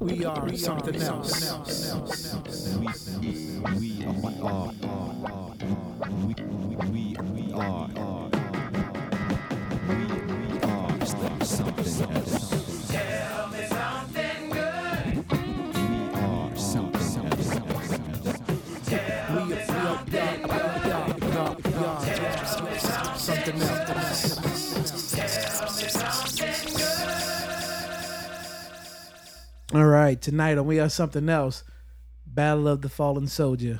We are something else. We are, we are, right, tonight on We Are Something Else, Battle of the Fallen Soldier.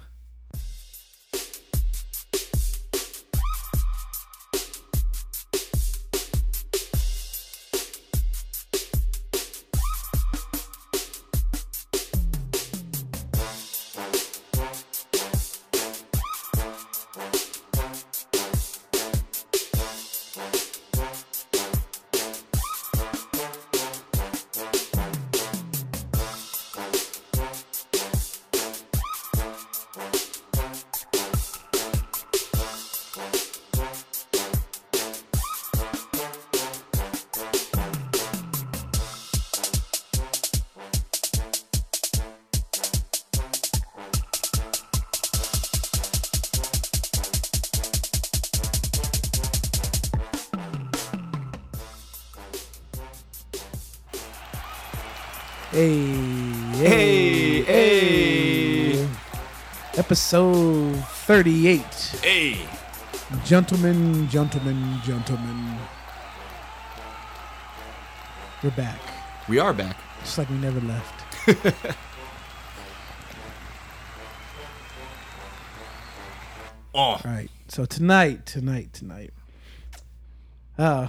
Gentlemen, gentlemen, gentlemen. We're back. we are back. Just like we never left. Oh, All right. So tonight, tonight, tonight. Uh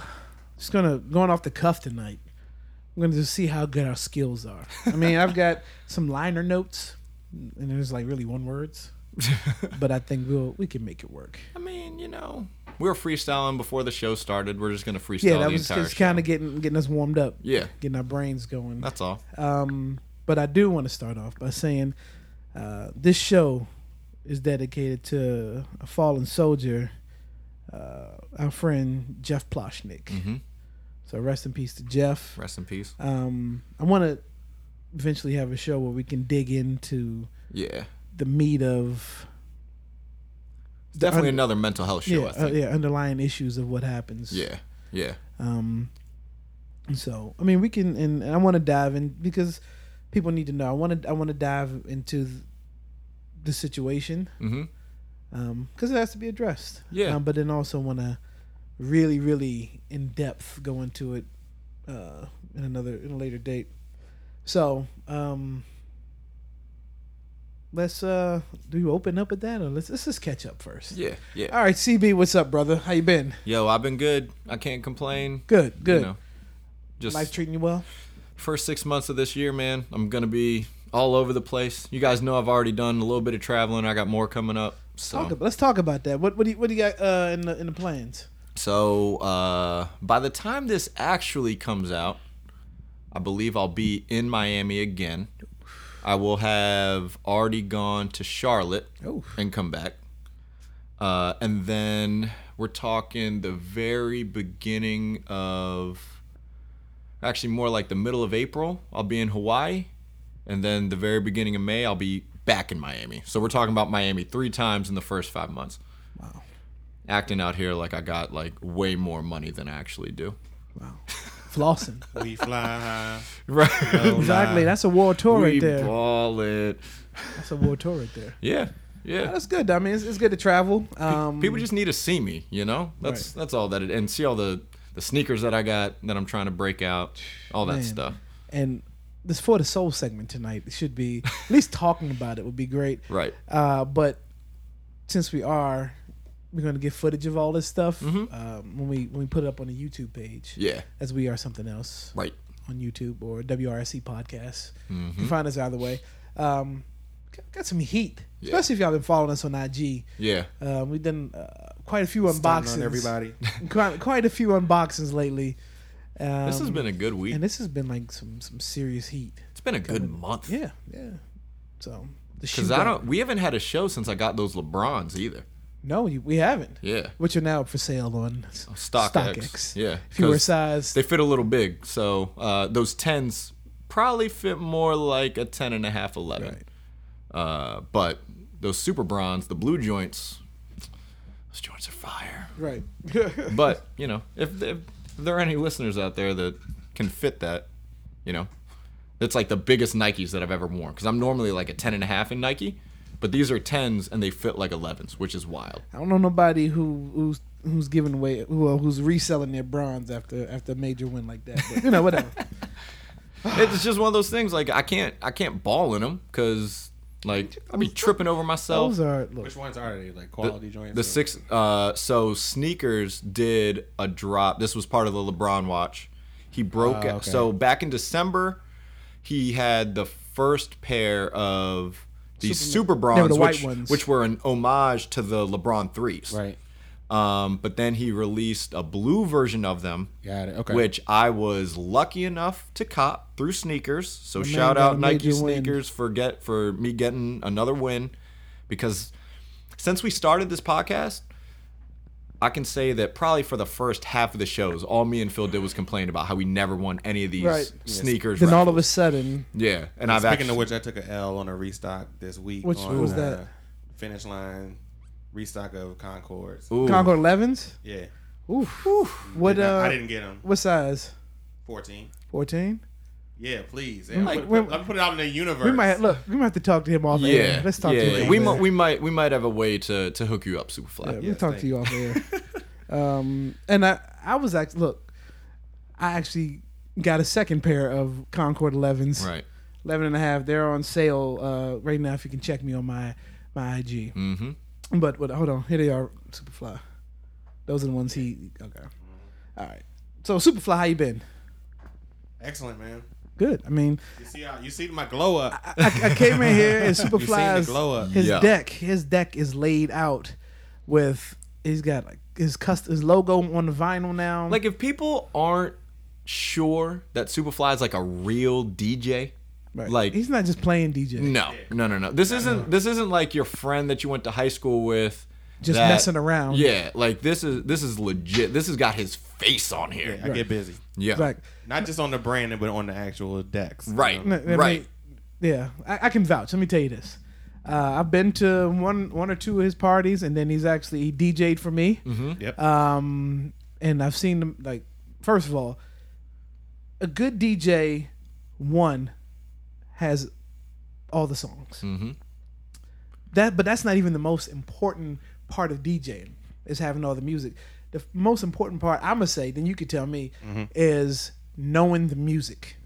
just gonna going off the cuff tonight. I'm gonna just see how good our skills are. I mean, I've got some liner notes, and there's like really one words, but I think we'll we can make it work. I mean, you know, we were freestyling before the show started. We're just gonna freestyle Yeah, that was just kind of getting getting us warmed up, yeah, getting our brains going. that's all. Um, but I do want to start off by saying uh, this show is dedicated to a fallen soldier, uh, our friend Jeff Ploshnik. hmm So rest in peace to Jeff. Rest in peace. Um, I want to eventually have a show where we can dig into Yeah, the meat of it's definitely un- another mental health show. yeah, I uh, yeah underlying issues of what happens. yeah, yeah, Um, so I mean we can and, and I want to dive in because people need to know. I want to I want to dive into the situation because it has to be addressed. Yeah. Um, but then also want to really really in depth go into it uh, in another in a later date. So um, let's uh do you open up with that or let's let's just catch up first. yeah, yeah. All right, CB, what's up, brother? How you been? Yo, I've been good. I can't complain. Good, good. You know, just Life treating you well? first six months of this year, man. I'm gonna be all over the place. You guys know I've already done a little bit of traveling. I got more coming up. So Talk about, let's talk about that. What what do you, what do you got uh, in the in the plans? So uh, by the time this actually comes out, I believe I'll be in Miami again. I will have already gone to Charlotte and come back. Uh, and then we're talking the very beginning of, actually more like the middle of April. I'll be in Hawaii, and then the very beginning of May I'll be back in Miami. So we're talking about Miami three times in the first five months. wow, Acting out here like I got like way more money than I actually do. wow, flossing. We fly high. Right. exactly. That's a war tour we right there. ball it. That's a war tour right there. Yeah. Yeah. That's good. I mean, it's, it's good to travel. Um, People just need to see me, you know. That's that's all that it and see all the the sneakers that I got that I'm trying to break out, all that Man. stuff. and this for the soul segment tonight it should be at least talking about it would be great. Right. Uh, but since we are, we're gonna get footage of all this stuff Mhm. um, when we when we put it up on the YouTube page Yeah. as we are something else Right. on YouTube or WRSC podcast. You Mhm. can find us either way. Um, got- got some heat, Yeah. especially if y'all been following us on IG. Yeah. Um, we've done uh, quite a few Stunting unboxings. on everybody. quite, quite a few unboxings lately. Um, This has been a good week. and this has been like some some serious heat. It's been a good month. Yeah, yeah. So the shoe Because I don't. We haven't had a show since I got those LeBrons either. No, you, we haven't. Yeah. Which are now for sale on StockX. Yeah, If you were size, They fit a little big, so uh, those tens probably fit more like a 10 and a half, 11. Right. Uh, but those super bronze, the blue joints, those joints are fire. right. But you know, if, if there are any listeners out there that can fit that, you know, that's like the biggest Nikes that I've ever worn. Because I'm normally like a 10 and a half in Nike, but these are 10s and they fit like 11s, which is wild. I don't know nobody who who's who's giving away well, who's reselling their bronze after after a major win like that. But, you know, whatever. it's just one of those things. Like I can't, I can't ball in them because like I'd be tripping over myself. Those are look. Which ones are they? Like quality joints? The or- six, uh, so sneakers did a drop. This was part of the LeBron watch. He broke it. okay. So back in December, he had the first pair of these super, Superman- they were the white which, ones. which were an homage to the LeBron threes. Right. Um, but then he released a blue version of them, Got it. Okay. which I was lucky enough to cop through sneakers. So My shout out Nike major win. sneakers for get for me getting another win because since we started this podcast, I can say that probably for the first half of the shows, all me and Phil did was complain about how we never won any of these Right. sneakers. Then all of a raffles. sudden, yeah, and I've Speaking actually of which, I took an L on a restock this week. Which on, was uh, that? Finish line restock of Concords. Ooh. Concord 11s. Yeah. Oof. What Did not- uh? I didn't get them. What size? 14. 14. Yeah, please. We Yeah, might- put, we- put- let me put it out in the universe. We might have, look. We might have to talk to him off yeah, air. Let's talk yeah, to him. we might we might we might have a way to to hook you up, Yeah, Superfly. we'll Yes, talk thank to you off air. um, and I, I was actually look. I actually got a second pair of Concord 11s. Right. 11 and a half. They're on sale uh, right now. If you can check me on my my IG. Mm-hmm. But but hold on, here they are, Superfly. Those are the ones he. Okay. All right. So Superfly, how you been? Excellent, man. Good. I mean, You see how you see my glow up. I, I came in here and You seen Superfly's glow up. his Yeah. deck. His deck is laid out with. He's got like his cust his logo on the vinyl now. Like if people aren't sure that Superfly is like a real DJ, Right. like he's not just playing DJ. no, no, no, no. This isn't this isn't like your friend that you went to high school with. Just that- messing around. Yeah, like this is this is legit. This has got his face on here. I get busy. Yeah, Like Not just on the branding, but on the actual decks. you right, know? I mean, right. yeah, I, I can vouch. Let me tell you this. Uh, I've been to one one or two of his parties, and then he's actually he DJ'd for me. Yep. Um, and I've seen them like first of all, a good DJ, one, has all the songs. Mhm. That, but that's not even the most important part of DJing is having all the music. The f- most important part, I'm gonna say, then you could tell me, mm-hmm. is knowing the music.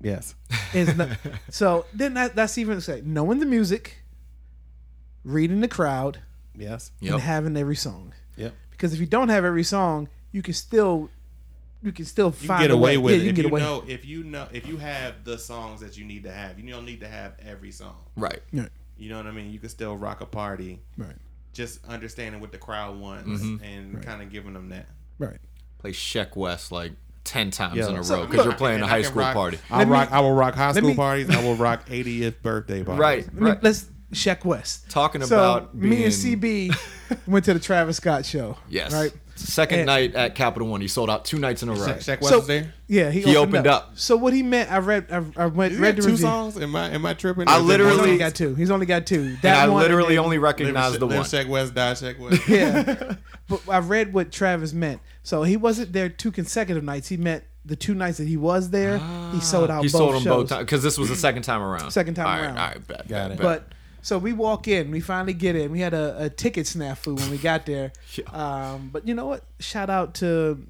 yes. Is not, so then that, that's even say knowing the music, reading the crowd, Yes. and having every song. Yep. Because if you don't have every song, you can still you can still You find can get a away way. with yeah, it you if can get you away. know if you know if you have the songs that you need to have. You don't need to have every song. Right. Right, You know what I mean? You can still rock a party, right, just understanding what the crowd wants Mm-hmm. and kind of giving them that. right. Play Sheck Wes like ten times Yeah. in a So, row because you're playing a high school rock- party. I'll Let me- rock. I will rock high school me- parties. I will rock 80th birthday parties. Right. Let me- Right. let's Sheck Wes. Talking So about me being- and CB went to the Travis Scott show. Yes. Right. Second And- night at Capital One, he sold out two nights in a row. Shaq, Shaq West So- was there. Yeah, he, He opened, opened up. up. So what he meant, I read, I, I went, Is read the two review. songs? Am I am I tripping? I Or literally- only song? got two. He's only got two. and That I one literally then- only Live recognize the one. Shaq West, die Shaq West. yeah. but I read what Travis meant. So he wasn't there two consecutive nights. He meant the two nights that he was there. he sold ah. out He both sold them shows. both times because this was the second time around. Second time all right, around. All right, bet, Got bet, it. bet. But so we walk in, we finally get in. We had a, a ticket snafu when we got there. Yeah. Um, but you know what? Shout out to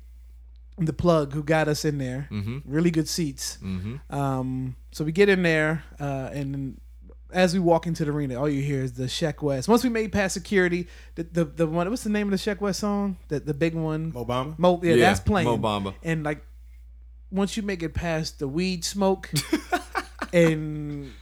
the plug who got us in there. Mm-hmm. Really good seats. Mm-hmm. Um, so we get in there, uh, and as we walk into the arena, all you hear is the Sheck Wes. Once we made past security, the the, the one what's the name of the Sheck Wes song? The the big one. Obama. Mo, yeah, Yeah, that's playing. Mo Bamba. And like once you make it past the weed smoke and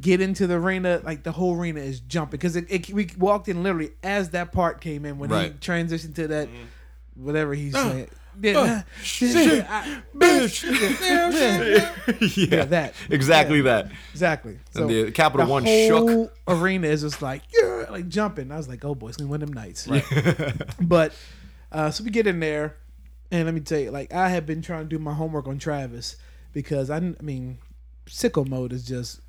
get into the arena, like the whole arena is jumping because it, it, we walked in literally as that part came in when he transitioned to that mm-hmm. whatever he's uh, saying. Uh, yeah, shit, I- bitch. yeah, yeah, that exactly Yeah. that. exactly. And the Capital the One whole shook. arena is just like yeah, like jumping. I was like, oh boy, it's gonna win them nights. but uh, so we get in there, and let me tell you, like I have been trying to do my homework on Travis because I, I mean, Sicko Mode is just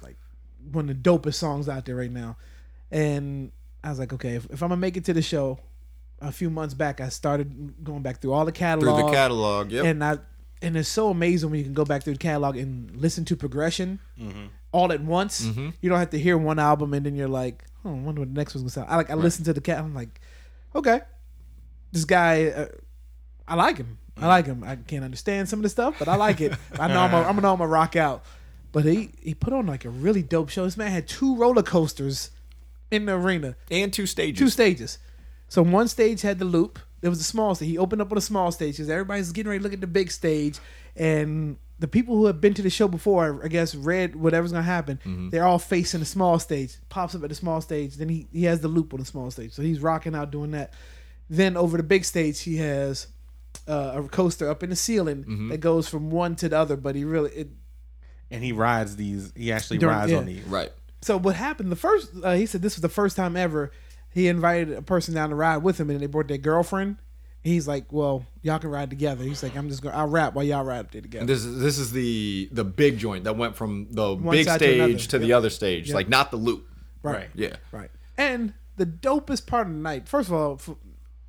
one of the dopest songs out there right now, and I was like, okay, if, if I'm gonna make it to the show, a few months back, I started going back through all the catalog. Through the catalog, yep. and I and it's so amazing when you can go back through the catalog and listen to progression all at once. Mm-hmm. You don't have to hear one album and then you're like, oh, I wonder what the next one's gonna sound. I like I listen to the cat. I'm like, okay, this guy, uh, I like him. I like him. I can't understand some of the stuff, but I like it. I know I'm a, I'm know I'm gonna rock out. But he he put on like a really dope show. This man had two roller coasters in the arena and two stages. two stages. So one stage had the loop. There was a small stage. He opened up on a small stage because everybody's getting ready to look at the big stage, and the people who have been to the show before, I guess, read whatever's gonna happen. Mm-hmm. They're all facing the small stage. Pops up at the small stage. Then he he has the loop on the small stage. So he's rocking out doing that. Then over the big stage, he has uh, a coaster up in the ceiling Mm-hmm. that goes from one to the other. But he really it, And he rides these. He actually During- rides yeah. on these. Right. so what happened the first uh, he said this was the first time ever he invited a person down to ride with him and they brought their girlfriend he's like well y'all can ride together he's like i'm just gonna i'll rap while y'all ride up there together And this is this is the the big joint that went from the One big side to stage another. to, the other stage, Yep. like not the loop. right Yeah. right and the dopest part of the night first of all for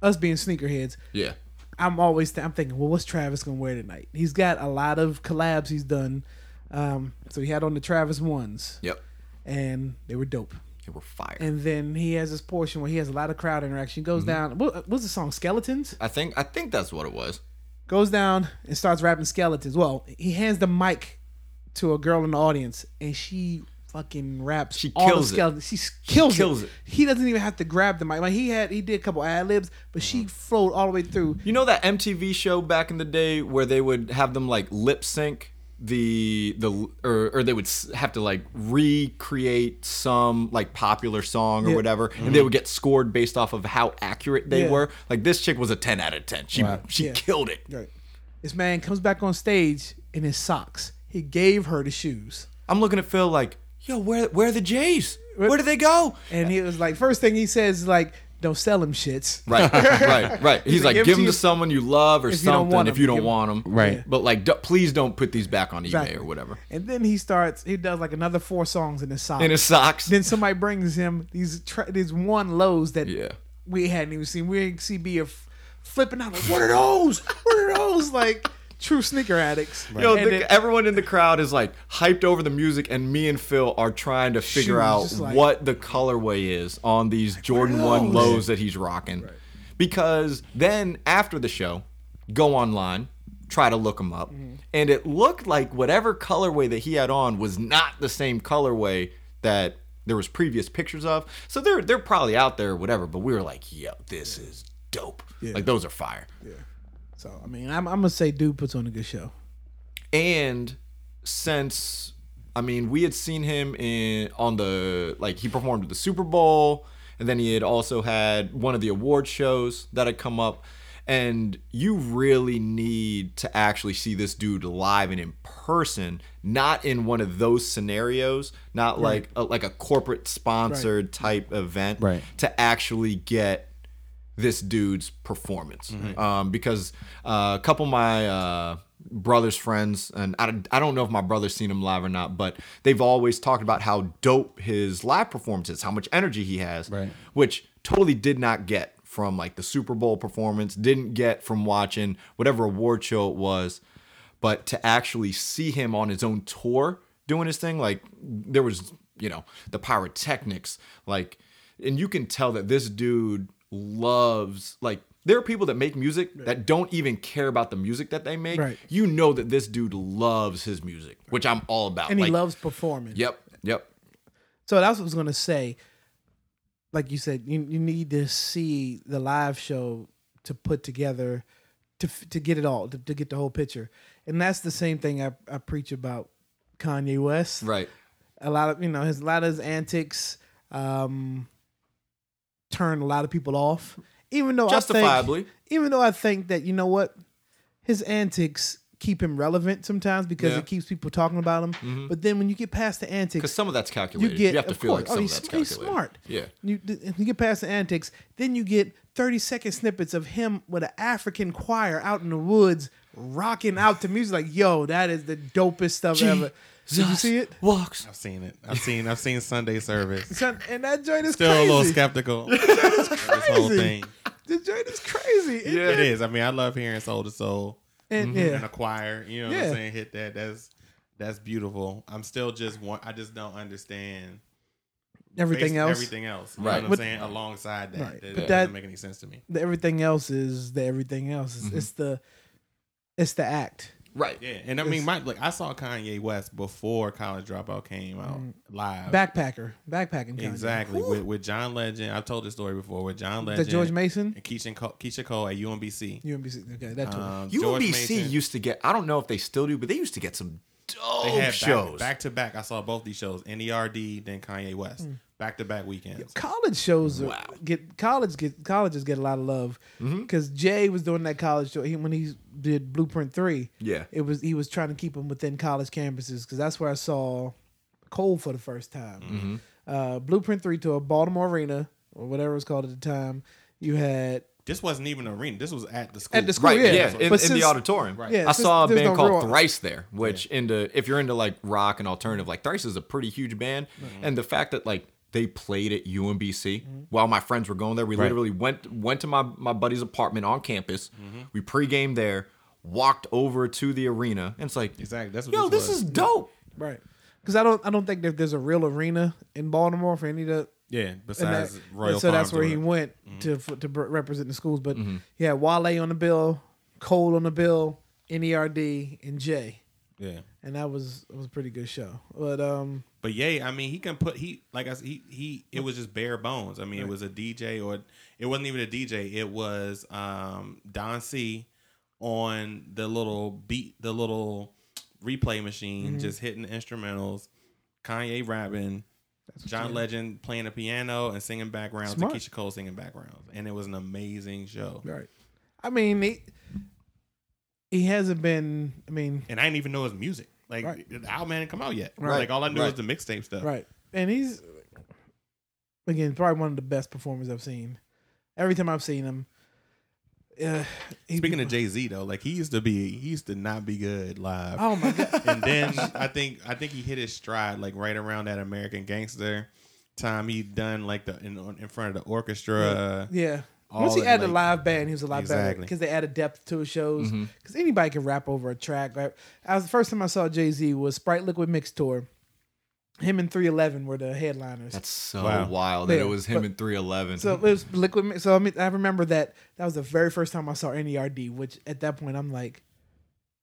us being sneakerheads Yeah. i'm always th- i'm thinking well what's travis gonna wear tonight he's got a lot of collabs he's done um, so he had on the travis ones Yep. and they were dope They were fire. and then he has this portion where he has a lot of crowd interaction he goes Mm-hmm. down what, was the song skeletons I think I think that's what it was. goes down and starts rapping skeletons. Well, he hands the mic to a girl in the audience, and she fucking raps. She all kills the it. skeletons. She s- kills, kills it. it. He doesn't even have to grab the mic. Like he had, he did a couple ad libs, but she Uh-huh. flowed all the way through. You know that MTV show back in the day where they would have them like lip sync the the or, or they would have to like recreate some like popular song or Yeah. whatever and mm-hmm. they would get scored based off of how accurate they Yeah. were like this chick was a 10 out of 10 she she Yeah. killed it Right. This man comes back on stage in his socks. He gave her the shoes. i'm looking at phil like yo where where are the j's where did they go And he was like, first thing he says like, don't sell him shits. right right right he's like give give to them you to someone you love or if you don't something want if 'em, you don't give 'em- want them Right. but like d- please don't put these back on ebay Exactly. or whatever And then he starts, he does like another four songs in his socks. in his socks then somebody brings him these tra- these one lows that yeah we hadn't even seen. We didn't see be f- flipping out like, what are those? What are those? Like true sneaker addicts. Yo, And the, then- everyone in the crowd is like hyped over the music, and me and Phil are trying to figure Shoes, out like- what the colorway is on these Jordan are 1 lows that he's rocking. Because then after the show, go online, try to look them up, Mm-hmm. and it looked like whatever colorway that he had on was not the same colorway that there was previous pictures of. So they're they're probably out there or whatever, but we were like, yo, this is dope. Like those are fire. So I mean, I'm, I'm gonna say, dude puts on a good show. and since I mean we had seen him in on the like he performed at the Super Bowl and then he had also had one of the award shows that had come up and you really need to actually see this dude live and in person not in one of those scenarios not like a, like a corporate sponsored type event Right. to actually get this dude's performance. Um, because uh, a couple of my uh, brother's friends and I, don't- I don't know if my brother's seen him live or not but they've always talked about how dope his live performance is how much energy he has Right. which totally did not get from like the super bowl performance didn't get from watching whatever award show it was. But to actually see him on his own tour doing his thing like there was you know the pyrotechnics like and you can tell that this dude loves like there are people that make music that don't even care about the music that they make Right. you know that this dude loves his music which i'm all about And he loves performing. yep yep So that's what I was gonna say. Like you said, you you need to see the live show to put together to to get it all to, to get the whole picture. And that's the same thing I, I preach about Kanye West. right a lot of you know his a lot of his antics um turn a lot of people off even though I think, even though i think that you know what his antics keep him relevant sometimes because Yeah. it keeps people talking about him. Mm-hmm. But then when you get past the antics, Because some of that's calculated, you get have to feel course. like oh, some he's, of that's he's calculated. smart. Yeah. You, you get past the antics, then you get thirty second snippets of him with an African choir out in the woods rocking out to music. Like, yo, that is the dopest stuff ever. Did you see it? Walks. I've seen it. I've seen. I've seen Sunday service. Son, and that joint is Still crazy. a little skeptical. of this whole crazy. thing. The joint is crazy. It- Yeah. It is. I mean, I love hearing soul to soul and and yeah, a choir. You know what Yeah. I'm saying? Hit that. That's that's beautiful. I'm still just one. I just don't understand everything basi- else. Everything else. You Right. know what I'm But- saying? Alongside that, Right. that, But doesn't that- make any sense to me. The everything else is the everything else. It's, it's mm-hmm. the it's the act. Right. Yeah, and I mean, my like I saw Kanye West before College Dropout came out live. Backpacker, backpacking. Kanye. exactly Woo. with, with John Legend. I've told this story before with John the Legend, George Mason, and Keyshia Cole, Keyshia Cole at UMBC. UMBC. Okay, that tour. Um, George UMBC Mason, used to get. I don't know if they still do, but they used to get some dope they had shows. back, back to back. I saw both these shows, NERD, then Kanye West, back to back weekends. college shows are- Wow. get college get colleges get a lot of love Mm-hmm. because Jay was doing that college show he, when he did Blueprint Three. Yeah. it was he was trying to keep them within college campuses because that's where I saw Cole for the first time. Mm-hmm. Uh, Blueprint Three to a Baltimore Arena or whatever it was called at the time. You had This wasn't even an arena. This was at the school. At the school, Right, yeah. yeah, in, But in the auditorium. Right. Yeah, I saw a band no called Thrice there, which into if you're into like rock and alternative, like Thrice is a pretty huge band, Mm-hmm. and the fact that like they played at UMBC while my friends were going there, we Right. literally went went to my my buddy's apartment on campus. Mm-hmm. We pre-gamed there, walked over to the arena, and it's like, Exactly. That's what yo, this, this is dope. right because I don't I don't think that there's a real arena in Baltimore for any of the yeah. Besides that- Royal so that's where he went to for, to br- represent the schools. But yeah, Wale on the bill, Cole on the bill, Nerd, and Jay, Yeah. and that was it was a pretty good show. But um, But yeah, I mean, he can put he like I said, he he. It was just bare bones. I mean, it was a DJ or it wasn't even a DJ. It was um Don C on the little beat, the little replay machine, Mm-hmm. just hitting the instrumentals. Kanye rapping, John Legend playing the piano and singing backgrounds, Smart. and Keyshia Cole singing backgrounds, and it was an amazing show. right, I mean he he hasn't been. I mean, And I didn't even know his music. Like Right. the album hadn't come out yet. Right. Like all I knew Right. was the mixtape stuff. right, and he's again probably one of the best performers I've seen. Every time I've seen him. Uh, he- Speaking of Jay Z though, like he used to be, he used to not be good live. oh my god, and then I think I think he hit his stride like right around that American Gangster time. He done like the in, in front of the orchestra. Yeah. all Once he added a live band, he was a lot better because they added depth to his shows. Mm-hmm. Because anybody can rap over a track. Right? I was the first time I saw Jay Z was Sprite Liquid Mix Tour. Him and 311 were the headliners. That's so Wow. wild that Yeah, it was him but- and 311. so it was Liquid So I mean, I remember that that was the very first time I saw NERD. Which at that point I'm like,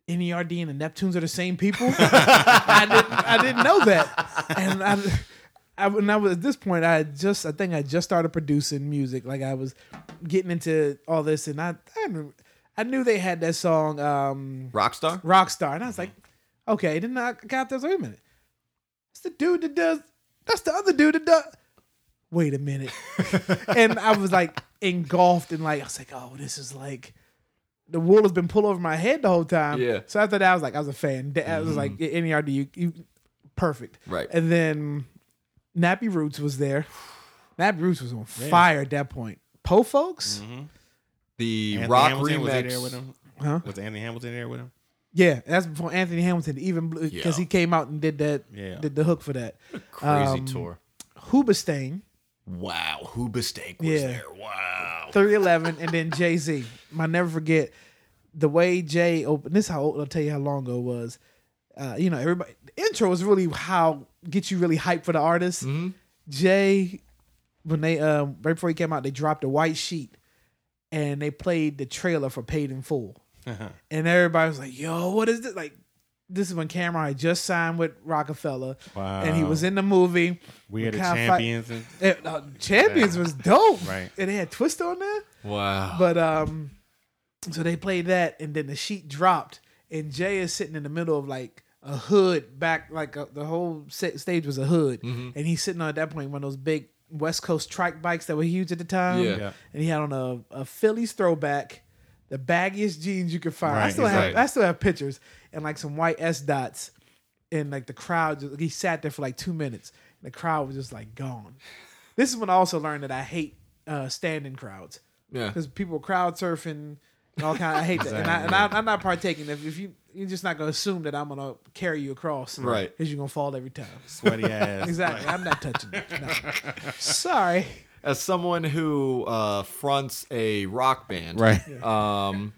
NERD and the Neptunes are the same people. I didn't I didn't know that, and I. I, when I was at this point, I just I think I just started producing music. Like I was getting into all this, and I I, knew- I knew they had that song um, Rockstar. Rockstar, and I was like, okay. Then I got this. Wait a minute, it's the dude that does. That's the other dude that does. Wait a minute, and I was like engulfed in like I was like, oh, this is like the wool has been pulled over my head the whole time. Yeah. So after that, I was like, I was a fan. I was like, mm-hmm. NERD, you, you perfect. Right. And then Nappy Roots was there. Nappy Roots was on fire at that point. Po folks, mm-hmm. The Anthony rock Hamilton, was there with him? huh? Was Anthony Hamilton there with him? Yeah, that's before Anthony Hamilton even because Yeah. he came out and did that, Yeah. did the hook for that. Crazy Um, tour. Hoobastank, Wow. Hoobastank was Yeah. there. Wow. 311, and then Jay Z. I never forget the way Jay opened. This is how I'll tell you how long ago it was. Uh, you know, everybody. The intro is really how get you really hyped for the artist. Mm-hmm. Jay, when they um right before he came out, they dropped a white sheet, and they played the trailer for Paid in Full, and everybody was like, "Yo, what is this?" Like, this is when Cam'ron had just signed with Rockefeller, and he was in the movie. We had the Kyle Fi- champions. And, It- uh, Champions was dope, Right. And they had Twist on there. Wow. But um, so they played that, and then the sheet dropped, and Jay is sitting in the middle of like a hood back, like uh the whole stage was a hood, Mm-hmm. and he's sitting on at that point one of those big West Coast trike bikes that were huge at the time. Yeah. Yeah. and he had on a, a Phillies throwback the baggiest jeans you could find. I still have right. I still have pictures and like some white S dots, and like the crowd. Just, he sat there for like two minutes. And the crowd was just like gone. This is when I also learned that I hate uh, standing crowds Yeah. because people crowd surfing and all kind. I hate that, and, I, and I, I'm not partaking. If, if you you're just not gonna assume that I'm gonna carry you across, Right. Because you're gonna fall every time. Sweaty ass. Exactly. I'm not touching it. No. Sorry. As someone who uh, fronts a rock band, Right. Um,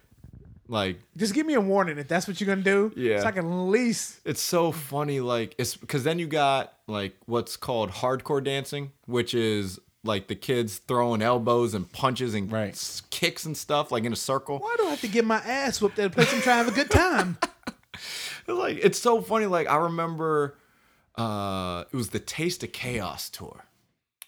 like Just give me a warning if that's what you're gonna do. Yeah. So I can at least. it's so funny. Like it's because then you got like what's called hardcore dancing, which is like the kids throwing elbows and punches and Right. kicks and stuff like in a circle. Why do I have to get my ass whooped at a place I'm trying to have a good time? like it's so funny like i remember uh it was the taste of chaos tour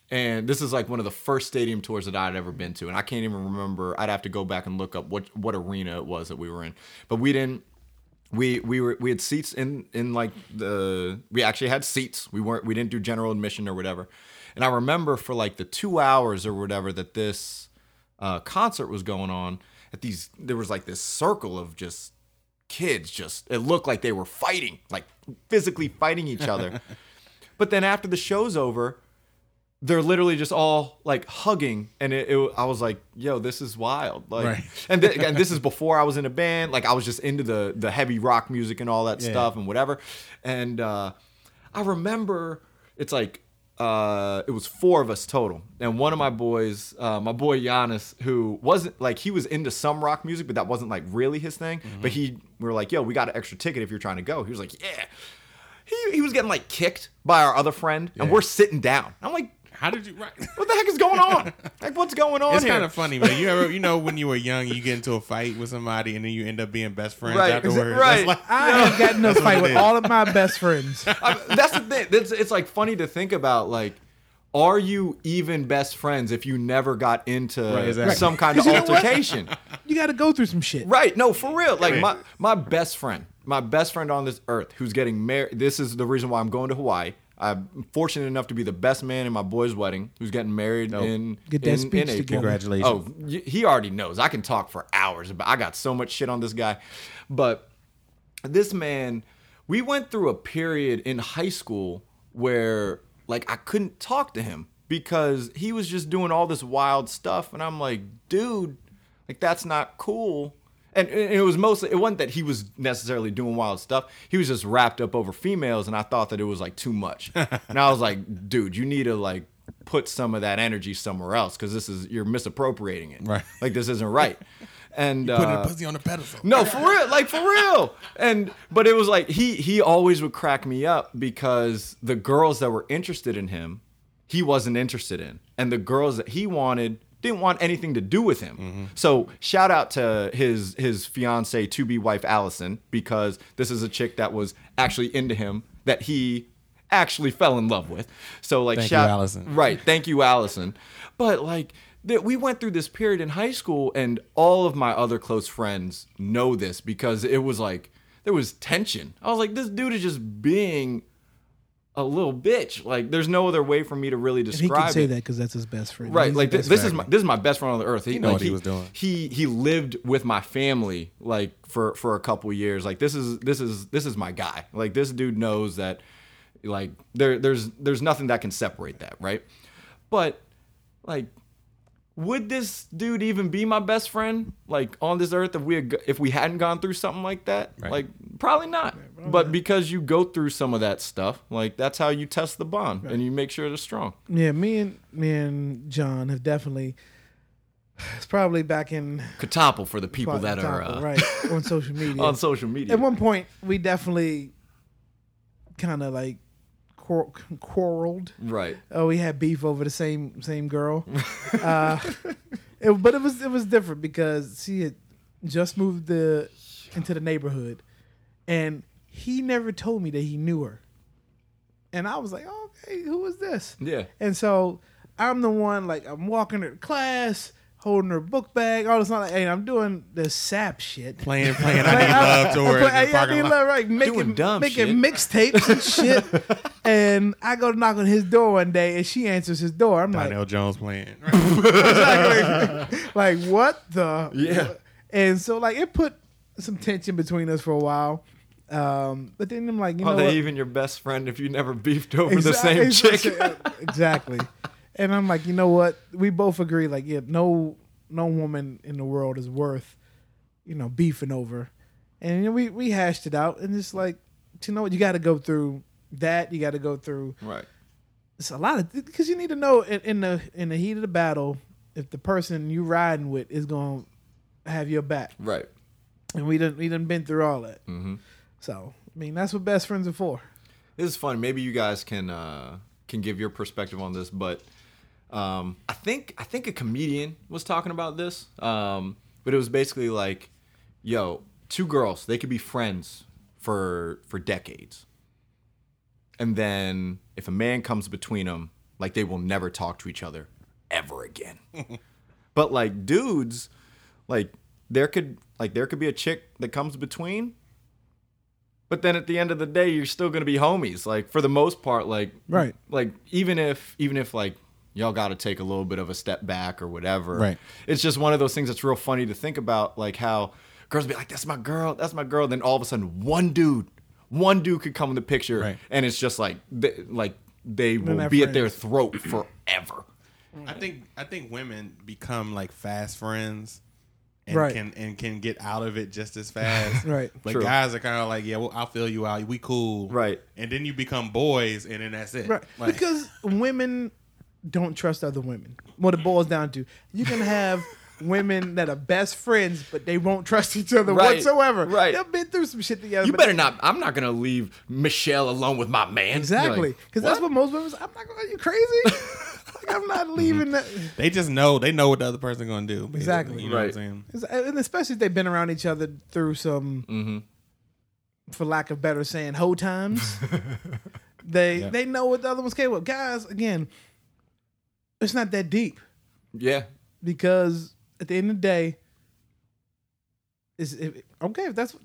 and this is like one of the first stadium tours that i'd ever been to and i can't even remember i'd have to go back and look up what what arena it was that we were in. But we didn't we we were we had seats in in like the we actually had seats. We weren't we didn't do general admission or whatever. And i remember for like the two hours or whatever that this uh concert was going on at these there was like this circle of just kids just it looked like they were fighting like physically fighting each other. But then after the show's over they're literally just all like hugging and it, it i was like yo this is wild like Right. and, th- and this is before i was in a band like i was just into the the heavy rock music and all that Yeah. stuff and whatever and uh i remember it's like uh it was four of us total and one of my boys uh my boy Giannis who wasn't like he was into some rock music but that wasn't like really his thing but he we were like yo we got an extra ticket if you're trying to go he was like yeah he, he was getting like kicked by our other friend and we're sitting down i'm like How did you? Right. what the heck is going on like what's going on It's kind of funny, man. You ever, you know, when you were young, you get into a fight with somebody, and then you end up being best friends Right, afterwards. right. Like, I have gotten into a fight with all of my best friends. I- that's the thing. It's, it's like funny to think about. Like, are you even best friends if you never got into Right, exactly. some kind of you altercation? You got to go through some shit. right? No, for real. Like my my best friend, my best friend on this earth, who's getting married. This is the reason why I'm going to Hawaii. I'm fortunate enough to be the best man in my boy's wedding, who's getting married oh. in Get that in, speech in April. Congratulations. Oh, he already knows. I can talk for hours about. I got so much shit on this guy, but this man, we went through a period in high school where like I couldn't talk to him because he was just doing all this wild stuff, and I'm like, dude, like that's not cool. And, it was mostly it wasn't that he was necessarily doing wild stuff. He was just wrapped up over females, and I thought that it was like too much. and I was like, dude, you need to like put some of that energy somewhere else because this is you're misappropriating it. Right. Like this isn't right. And putting uh, a pussy on a pedestal. no, for real, like for real. And but it was like he he always would crack me up because the girls that were interested in him, he wasn't interested in, and the girls that he wanted didn't want anything to do with him. Mm-hmm. So shout out to his his fiance to be wife Allison because this is a chick that was actually into him that he actually fell in love with. So like Thank you, shout Allison. Right. Thank you, Allison. But like that we went through this period in high school and all of my other close friends know this because it was like there was tension. I was like, this dude is just being a little bitch. Like there's no other way for me to really And he describe can say it. that because that's his best friend. Right, He's like the this, best this is my this is my best friend on the earth. He, know like, what he was doing. He he lived with my family like for for a couple years. Like this is this is this is my guy. Like this dude knows that like there there's there's nothing that can separate that, right? But like would this dude even be my best friend like on this earth if we had, if we hadn't gone through something like that? Right. Like probably not. But because you go through some of that stuff, like that's how you test the bond and you make sure it's strong. Yeah, me and me and John have definitely. It's probably back in Katopple for the people that are uh, right on social media. on social media. At one point, we definitely kind of like quar- quarreled. right. Oh, we had beef over the same same girl. uh, it, but it was it was different because she had just moved the into the neighborhood, and he never told me that he knew her. And I was like, okay, who is this? Yeah. And so I'm the one like I'm walking her to class, holding her book bag, all this, like, and I'm doing the sap shit. Playing, playing. I Like, need I'm- love to I'm her. play- in yeah, I parking need lot. love, right? Making, Doing dumb making mixtapes and shit. and I go to knock on his door one day, and she answers his door. I'm like, Donell Jones playing. exactly. like what the? Yeah. and so like it put some tension between us for a while. Um, but then I'm like, you Are know they what? even your best friend if you never beefed over the same exact- chick? exactly. And I'm like, you know what? We both agree, like, yeah, no, no woman in the world is worth, you know, beefing over. And you know, we we hashed it out, and it's like, you know what? You got to go through that. You got to go through. right. It's a lot of because you need to know in, in the in the heat of the battle if the person you riding with is going to have your back. Right. And we didn't we didn't been through all that. Mm-hmm. So I mean, that's what best friends are for. This is fun. Maybe you guys can uh, can give your perspective on this, but um, I think I think a comedian was talking about this. Um, but it was basically like, yo, two girls they could be friends for for decades, and then if a man comes between them, like they will never talk to each other ever again. but like dudes, like there could like there could be a chick that comes between but then at the end of the day you're still gonna be homies like for the most part like Right. like even if even if like y'all gotta take a little bit of a step back or whatever Right. it's just one of those things that's real funny to think about like how girls be like that's my girl that's my girl then all of a sudden one dude one dude could come in the picture Right. and it's just like they, like they will they're be at their throat forever I think I think women become like fast friends, and Right. can and can get out of it just as fast. Right. But True. guys are kind of like, yeah, well, I'll fill you out. We cool. Right. And then you become boys, and then that's it. Right. Like, because women don't trust other women. What it boils down to, you can have women that are best friends, but they won't trust each other Right. whatsoever. Right. They've been through some shit together. you better not i'm not gonna leave michelle alone with my man You're Exactly. like, Because that's what most women. I'm not going, are you crazy? like, I'm not leaving that. they just know they know what the other person gonna do. basically. Exactly. You know Right. what I'm saying? And especially if they've been around each other through some, Mhm. for lack of better saying, hoe times. they Yeah. they know what the other one's capable of. Guys, again, it's not that deep. yeah because at the end of the day, is if, okay if that's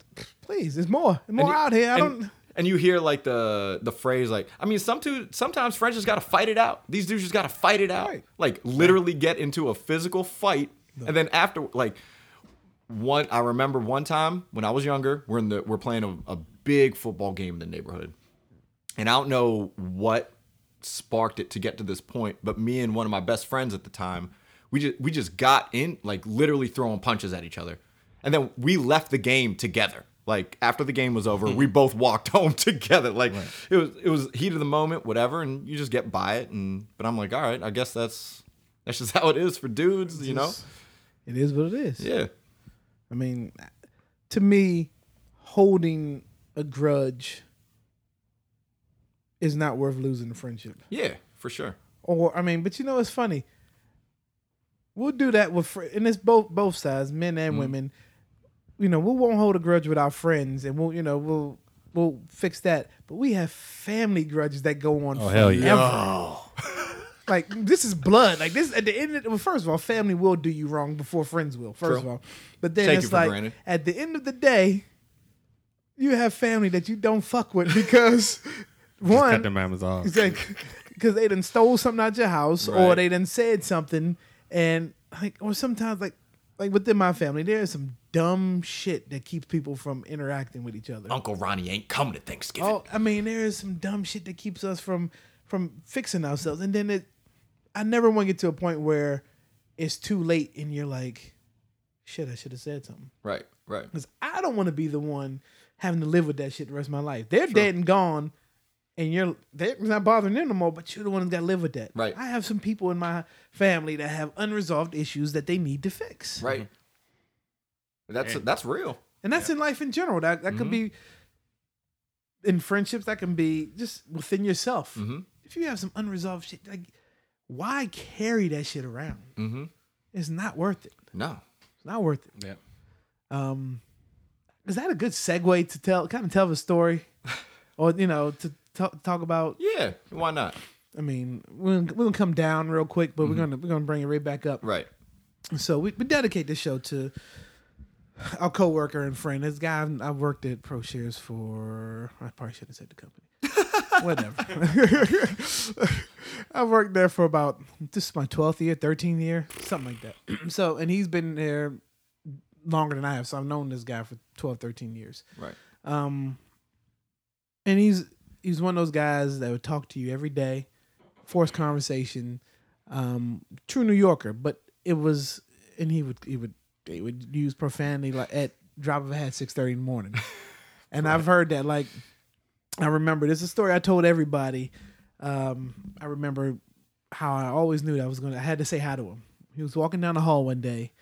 please. There's more, more you- out here. I and, don't. and you hear like the the phrase like I mean some two sometimes friends just gotta fight it out. These dudes just gotta fight it out. Right. Like literally get into a physical fight, and then after like one I remember one time when I was younger, we're in the we're playing a, a big football game in the neighborhood, and I don't know what sparked it to get to this point, but me and one of my best friends at the time, we just we just got in like literally throwing punches at each other. And then we left the game together. Like after the game was over, we hmm. both walked home together. Like it was it was heat of the moment, whatever, and you just get by it and but I'm like, all right, I guess that's that's just how it is for dudes, you know? Just- It is what it is. Yeah. I mean, to me, holding a grudge is not worth losing the friendship. Yeah, for sure. Or I mean, but you know, it's funny. We'll do that with, fr- and it's both both sides, men and mm-hmm. women. You know, we won't hold a grudge with our friends, and we'll, you know, we'll we'll fix that. But we have family grudges that go on. Oh, hell yeah. forever. Like this is blood. Like this at the end. Of, well, first of all, family will do you wrong before friends will. First True. of all, but then Take it's you like granted. at the end of the day, you have family that you don't fuck with because one Cut them mamas off. it's like because they done stole something out your house or they done said something and like or sometimes like like within my family there is some dumb shit that keeps people from interacting with each other. Uncle Ronnie ain't coming to Thanksgiving. Oh, I mean there is some dumb shit that keeps us from from fixing ourselves and then it I never want to get to a point where it's too late and you're like shit I should have said something. Right, right. Because I don't want to be the one having to live with that shit the rest of my life. They're dead and gone, and you're they're not bothering them no more. But you're the one that's got to live with that. Right. I have some people in my family that have unresolved issues that they need to fix. Right. That's And- that's real. And that's in life in general. That that could be in friendships. That can be just within yourself. Mm-hmm. If you have some unresolved shit, like why carry that shit around? Mm-hmm. It's not worth it. No. It's not worth it. Yeah. Um, is that a good segue to tell, kind of tell the story, or you know, to talk, talk about? Yeah. Why not? I mean, we're gonna, we're gonna come down real quick, but we're gonna we're gonna bring it right back up. Right. So we, we dedicate this show to our coworker and friend. This guy I've worked at ProShares for. I probably should have said the company. Whatever. I've worked there for about this is my twelfth year, thirteenth year, something like that. so, and he's been there longer than I have. So I've known this guy for 12, 13 years. Right. Um, and he's he's one of those guys that would talk to you every day, force conversation. Um, true New Yorker, but it was, and he would he would he would use profanity like at drop of a hat six thirty in the morning, and I've heard that like I remember this is a story I told everybody. Um, I remember how I always knew that I was gonna I had to say hi to him. He was walking down the hall one day,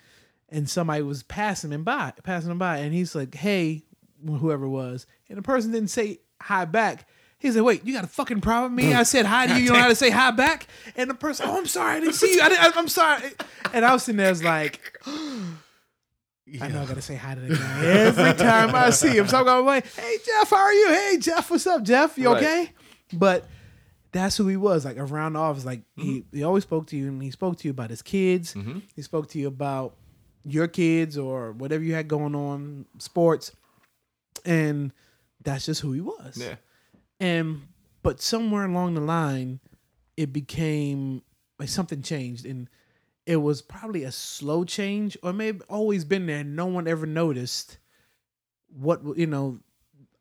and somebody was passing him by, passing him by, and he's like, "Hey," whoever it was, and the person didn't say hi back. He said, "Wait, you got a fucking problem with me? Mm. I said hi to you. You don't know how to say hi back." And the person, "Oh, I'm sorry, I didn't see you. I didn't, I'm sorry." And I was sitting there, I was like, I know I gotta say hi to the guy every time I see him. So I'm going like, "Hey Jeff, how are you? Hey Jeff, what's up, Jeff? You Right. okay?" But that's who he was, like around the office. Like he, mm-hmm. he always spoke to you, and he spoke to you about his kids. Mm-hmm. He spoke to you about your kids or whatever you had going on, sports, and that's just who he was. Yeah. And but somewhere along the line, it became like something changed, and it was probably a slow change, or maybe always been there. And No one ever noticed what you know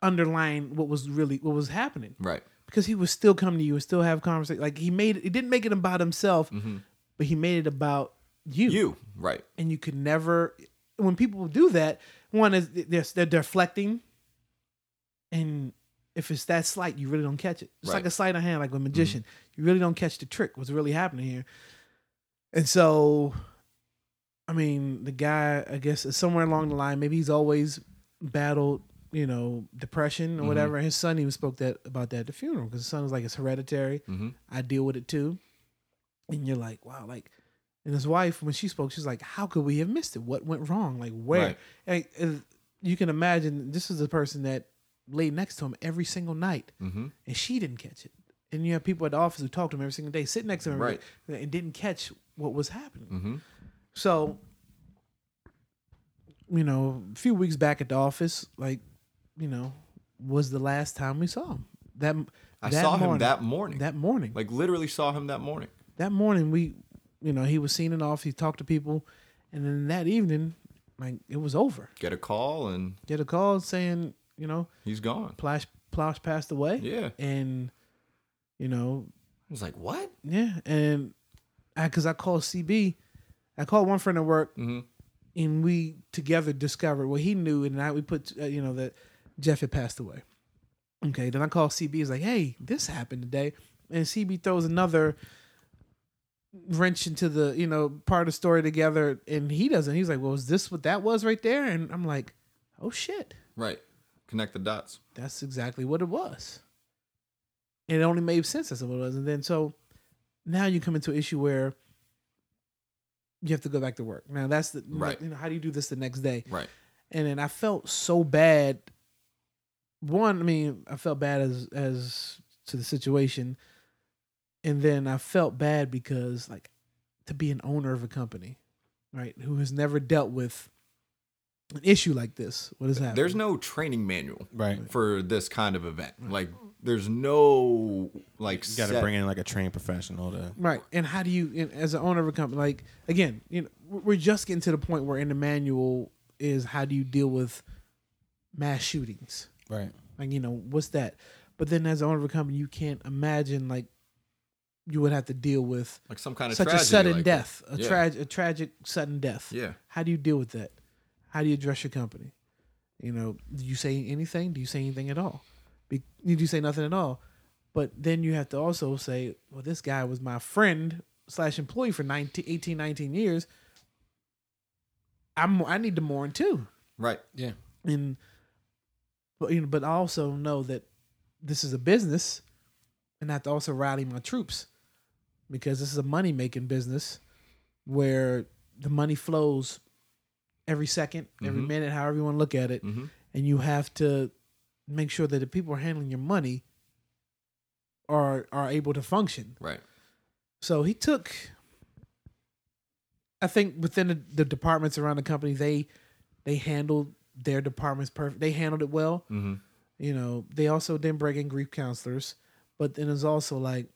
underlying what was really what was happening Right. because he was still coming to you and still have conversation. Like he made it, he didn't make it about himself, mm-hmm. but he made it about you. You. Right. and you could never. When people do that, one is they're, they're deflecting, and if it's that slight, you really don't catch it. It's like a sleight of hand, like a magician. You really don't catch the trick. What's really happening here? And so, I mean, the guy, I guess, is somewhere along the line. Maybe he's always battled, you know, depression or whatever. His son even spoke that about that at the funeral because his son was like, it's hereditary. Mm-hmm. I deal with it too. And you're like, wow, like, and his wife, when she spoke, she's like, how could we have missed it? What went wrong? Like, where? Right. And, and you can imagine this is the person that laid next to him every single night, Mm-hmm. and she didn't catch it. And you have people at the office who talk to him every single day, sit next to him, Right. and didn't catch what was happening. Mm-hmm. So, you know, a few weeks back at the office, like, you know, was the last time we saw him. That I that saw him that morning. That morning, like literally saw him that morning. that morning we you know he was seen in office he talked to people and then that evening like it was over Get a call and get a call saying you know he's gone. Plash Plosh passed away Yeah. and you know I was like, what? yeah and I because I called CB I called one friend at work Mm-hmm. and we together discovered what he knew and I we put uh, you know that Jeff had passed away okay then I called CB he's like hey this happened today and CB throws another wrench into the you know part of the story together and he doesn't he's like well is this what that was right there and i'm like oh shit Right. Connect the dots. that's exactly what it was and it only made sense that's what it was and then so now you come into an issue where you have to go back to work now that's the Right. you know how do you do this the next day Right. and then i felt so bad one i mean i felt bad as as to the situation and then i felt bad because like to be an owner of a company right who has never dealt with an issue like this what is happening There's no training manual Right. for this kind of event. Mm. Like, there's no like. You got to set- bring in like a trained professional to. right and how do you and as an owner of a company like again you know we're we're just getting to the point where in the manual is how do you deal with mass shootings Right. Like, you know, what's that? But then as the owner of a company, you can't imagine like you would have to deal with like some kind of such a sudden like death, that. a Yeah. trag a tragic sudden death. Yeah. How do you deal with that? How do you address your company? You know, do you say anything? Do you say anything at all? Be, did you say nothing at all? But then you have to also say, well, this guy was my friend slash employee for 19, 18, 19 years. I'm I need to mourn too Right. Yeah. and but you know, but I also know that this is a business, and I have to also rally my troops because this is a money making business where the money flows every 2nd every Mhm. minute, however you want to look at it, Mm-hmm. and you have to make sure that the people are handling your money are are able to function. Right. So he took, I think within the, the departments around the company, they they handled their departments perfect. They handled it well. Mm-hmm. You know, they also didn't bring in grief counselors, but then it's also like,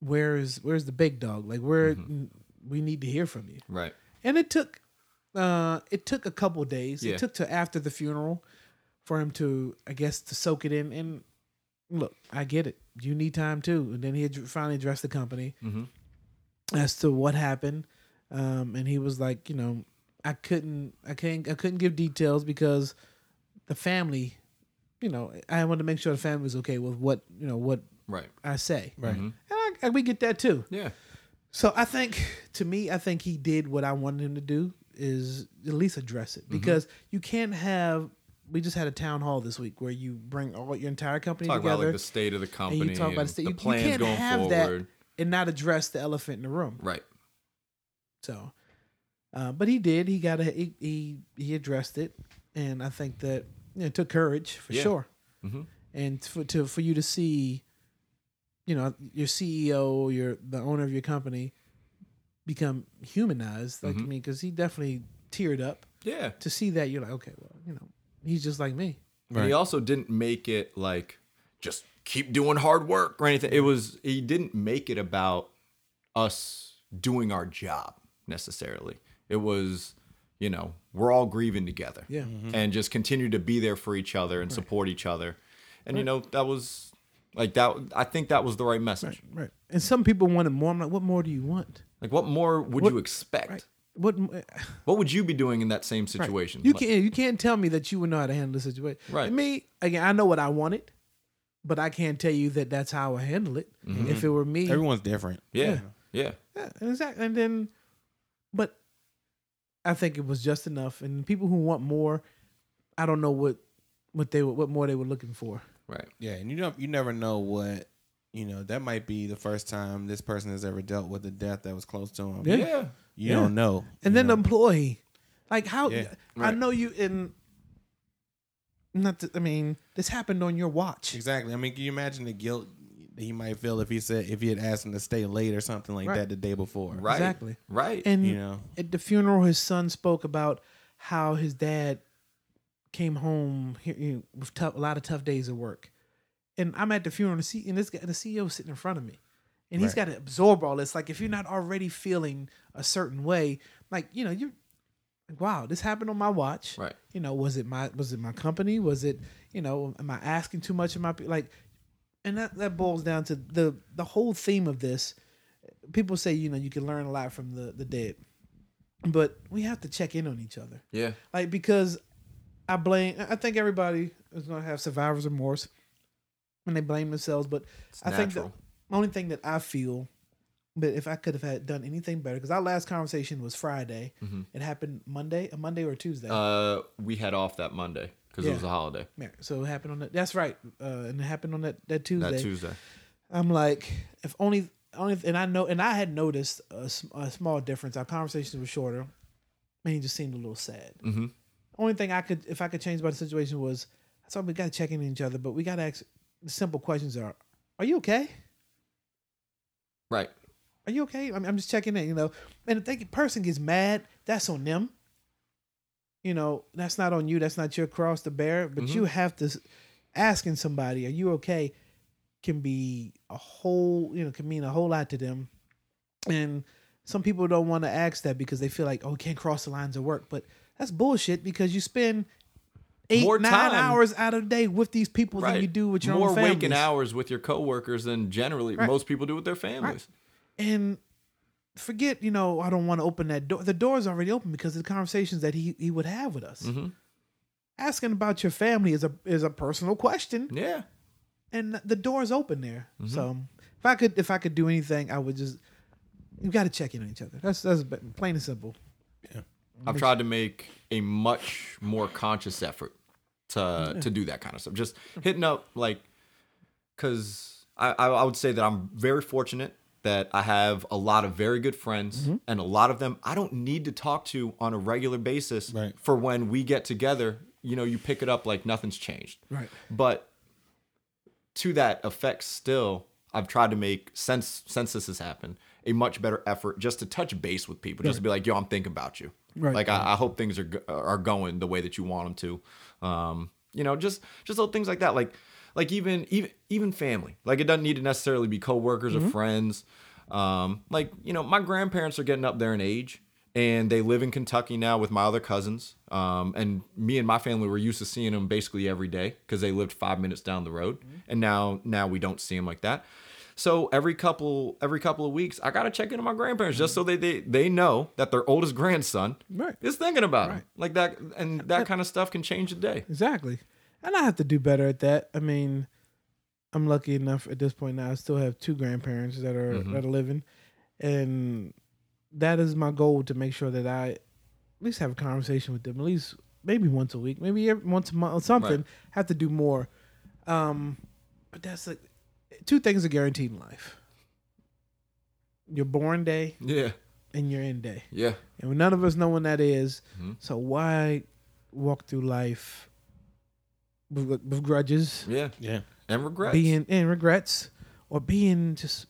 where is where's the big dog? Like where Mhm. we need to hear from you. Right. And it took uh, it took a couple days. Yeah. It took to after the funeral for him to, I guess, to soak it in. And look, I get it. You need time too. And then he ad- finally addressed the company Mhm. as to what happened. Um, and he was like, you know, I couldn't, I can't, I couldn't give details because the family, you know, I wanted to make sure the family was okay with what, you know, what Right. I say. Right. Mhm. And I, we get that too. Yeah. So I think, to me, I think he did what I wanted him to do is at least address Mm-hmm. it because you can't have. We just had a town hall this week where you bring all your entire company Talk about together like the state of the and company, you talk about the and state. the You, you can't going have forward. that and not address the elephant in the room. Right. So, uh, but he did. He got a he, he he addressed it, and I think that you know, it took courage for Yeah. sure. Mhm. And for to for you to see, you know, your CEO, your the owner of your company, become humanized. Like I Mhm. mean, because he definitely teared up Yeah. to see that. You're like, okay, well, you know, he's just like me. And he also didn't make it like just keep doing hard work or anything. It was he didn't make it about us doing our job necessarily. It was, you know, we're all grieving together. Yeah. And just continue to be there for each other and support each other. And you know, that was like that I think that was the right message. Right. And some people wanted more. I'm like, what more do you want? Like what more would What- you expect? Right. What? What would you be doing in that same Right. situation? You Like- can't you can't tell me that you would know how to handle the situation. Right. And me again, I know what I wanted, but I can't tell you that that's how I handle it. Mm-hmm. If it were me, Everyone's different. Yeah. Yeah. yeah, exactly. And then, but I think it was just enough. And people who want more, I don't know what what they what more they were looking for. Right. Yeah, and you know you never know what you know. That might be the first time this person has ever dealt with a death that was close to him. Yeah. Yeah. You Yeah. don't know. And you then the employee, like how Yeah. I know you in. Not, to, I mean, this happened on your watch. exactly. I mean, can you imagine the guilt he might feel if he said if he had asked him to stay late or something like Right. that the day before? Right. Exactly. Right. And You know. at the funeral, his son spoke about how his dad came home here, you know, with tough, a lot of tough days of work. And I'm at the funeral, and the, C, and this guy, the CEO sitting in front of me, and he's Right. got to absorb all this. Like if you're not already feeling a certain way, like you know, you like, wow, this happened on my watch. Right. You know, was it my was it my company? Was it you know, am I asking too much of my like? And that that boils down to the the whole theme of this. People say you know you can learn a lot from the the dead, but we have to check in on each other Yeah. like because I blame. I think everybody is gonna have survivor's remorse when they blame themselves. But It's I think the only thing that I feel, but if I could have had done anything better, because our last conversation was Friday, Mhm. it happened Monday, a Monday or a Tuesday. Uh, we had off that Monday because Yeah. it was a holiday. Yeah, so it happened on that. That's right, uh, and it happened on that that Tuesday. That Tuesday. I'm like, if only, only, and I know, and I had noticed a, a small difference. Our conversations were shorter, and he just seemed a little sad. Mm-hmm. Only thing I could, if I could change about the situation was, I thought we got to check in each other, but we got to ask simple questions: Are, are you okay? Right. Are you okay? I'm, I'm just checking in, you know. And if the person gets mad, that's on them. You know, that's not on you. That's not your cross to bear. But Mhm. you have to asking somebody, "Are you okay?" can be a whole, you know, can mean a whole lot to them. And some people don't want to ask that because they feel like, "Oh, we can't cross the lines of work." But that's bullshit because you spend eight, More nine time. hours out of the day with these people Right. than you do with your More own families. waking hours with your coworkers than generally Right. most people do with their families. and forget, you know, I don't want to open that door. The door's already open because of the conversations that he, he would have with us. Mm-hmm. Asking about your family is a is a personal question, Yeah. and the door's open there. Mm-hmm. So if I could if I could do anything, I would just you got to check in on each other. That's that's plain and simple. Yeah. I've tried to make a much more conscious effort to to do that kind of stuff. Just hitting up like, because I I would say that I'm very fortunate that I have a lot of very good friends, Mm-hmm. and a lot of them I don't need to talk to on a regular basis. Right. For when we get together, you know, you pick it up like nothing's changed. Right. But to that effect, still, I've tried to make since since this has happened a much better effort just to touch base with people, just to be like, "Yo, I'm thinking about you." Right. Like, I, I hope things are are going the way that you want them to. Um, you know, just just little things like that. Like, like even even even family. Like, it doesn't need to necessarily be coworkers or friends. Um, like, you know, my grandparents are getting up there in age, and they live in Kentucky now with my other cousins. Um, and me and my family were used to seeing them basically every day because they lived five minutes down the road, and now now we don't see them like that. So every couple every couple of weeks, I gotta check in on my grandparents just so they they, they know that their oldest grandson Right. is thinking about them Right. like that, and that kind of stuff can change the day. Exactly. And I have to do better at that. I mean, I'm lucky enough at this point now. I still have two grandparents that are Mhm. that are living, and that is my goal to make sure that I at least have a conversation with them at least maybe once a week, maybe every, once a month or something. Right. Have to do more. Um, but that's like two things are guaranteed in life: your born day Yeah, and your end day. yeah, And none of us know when that is. Mhm. So why walk through life with, with grudges, yeah, Yeah. and regrets. being and regrets, or being just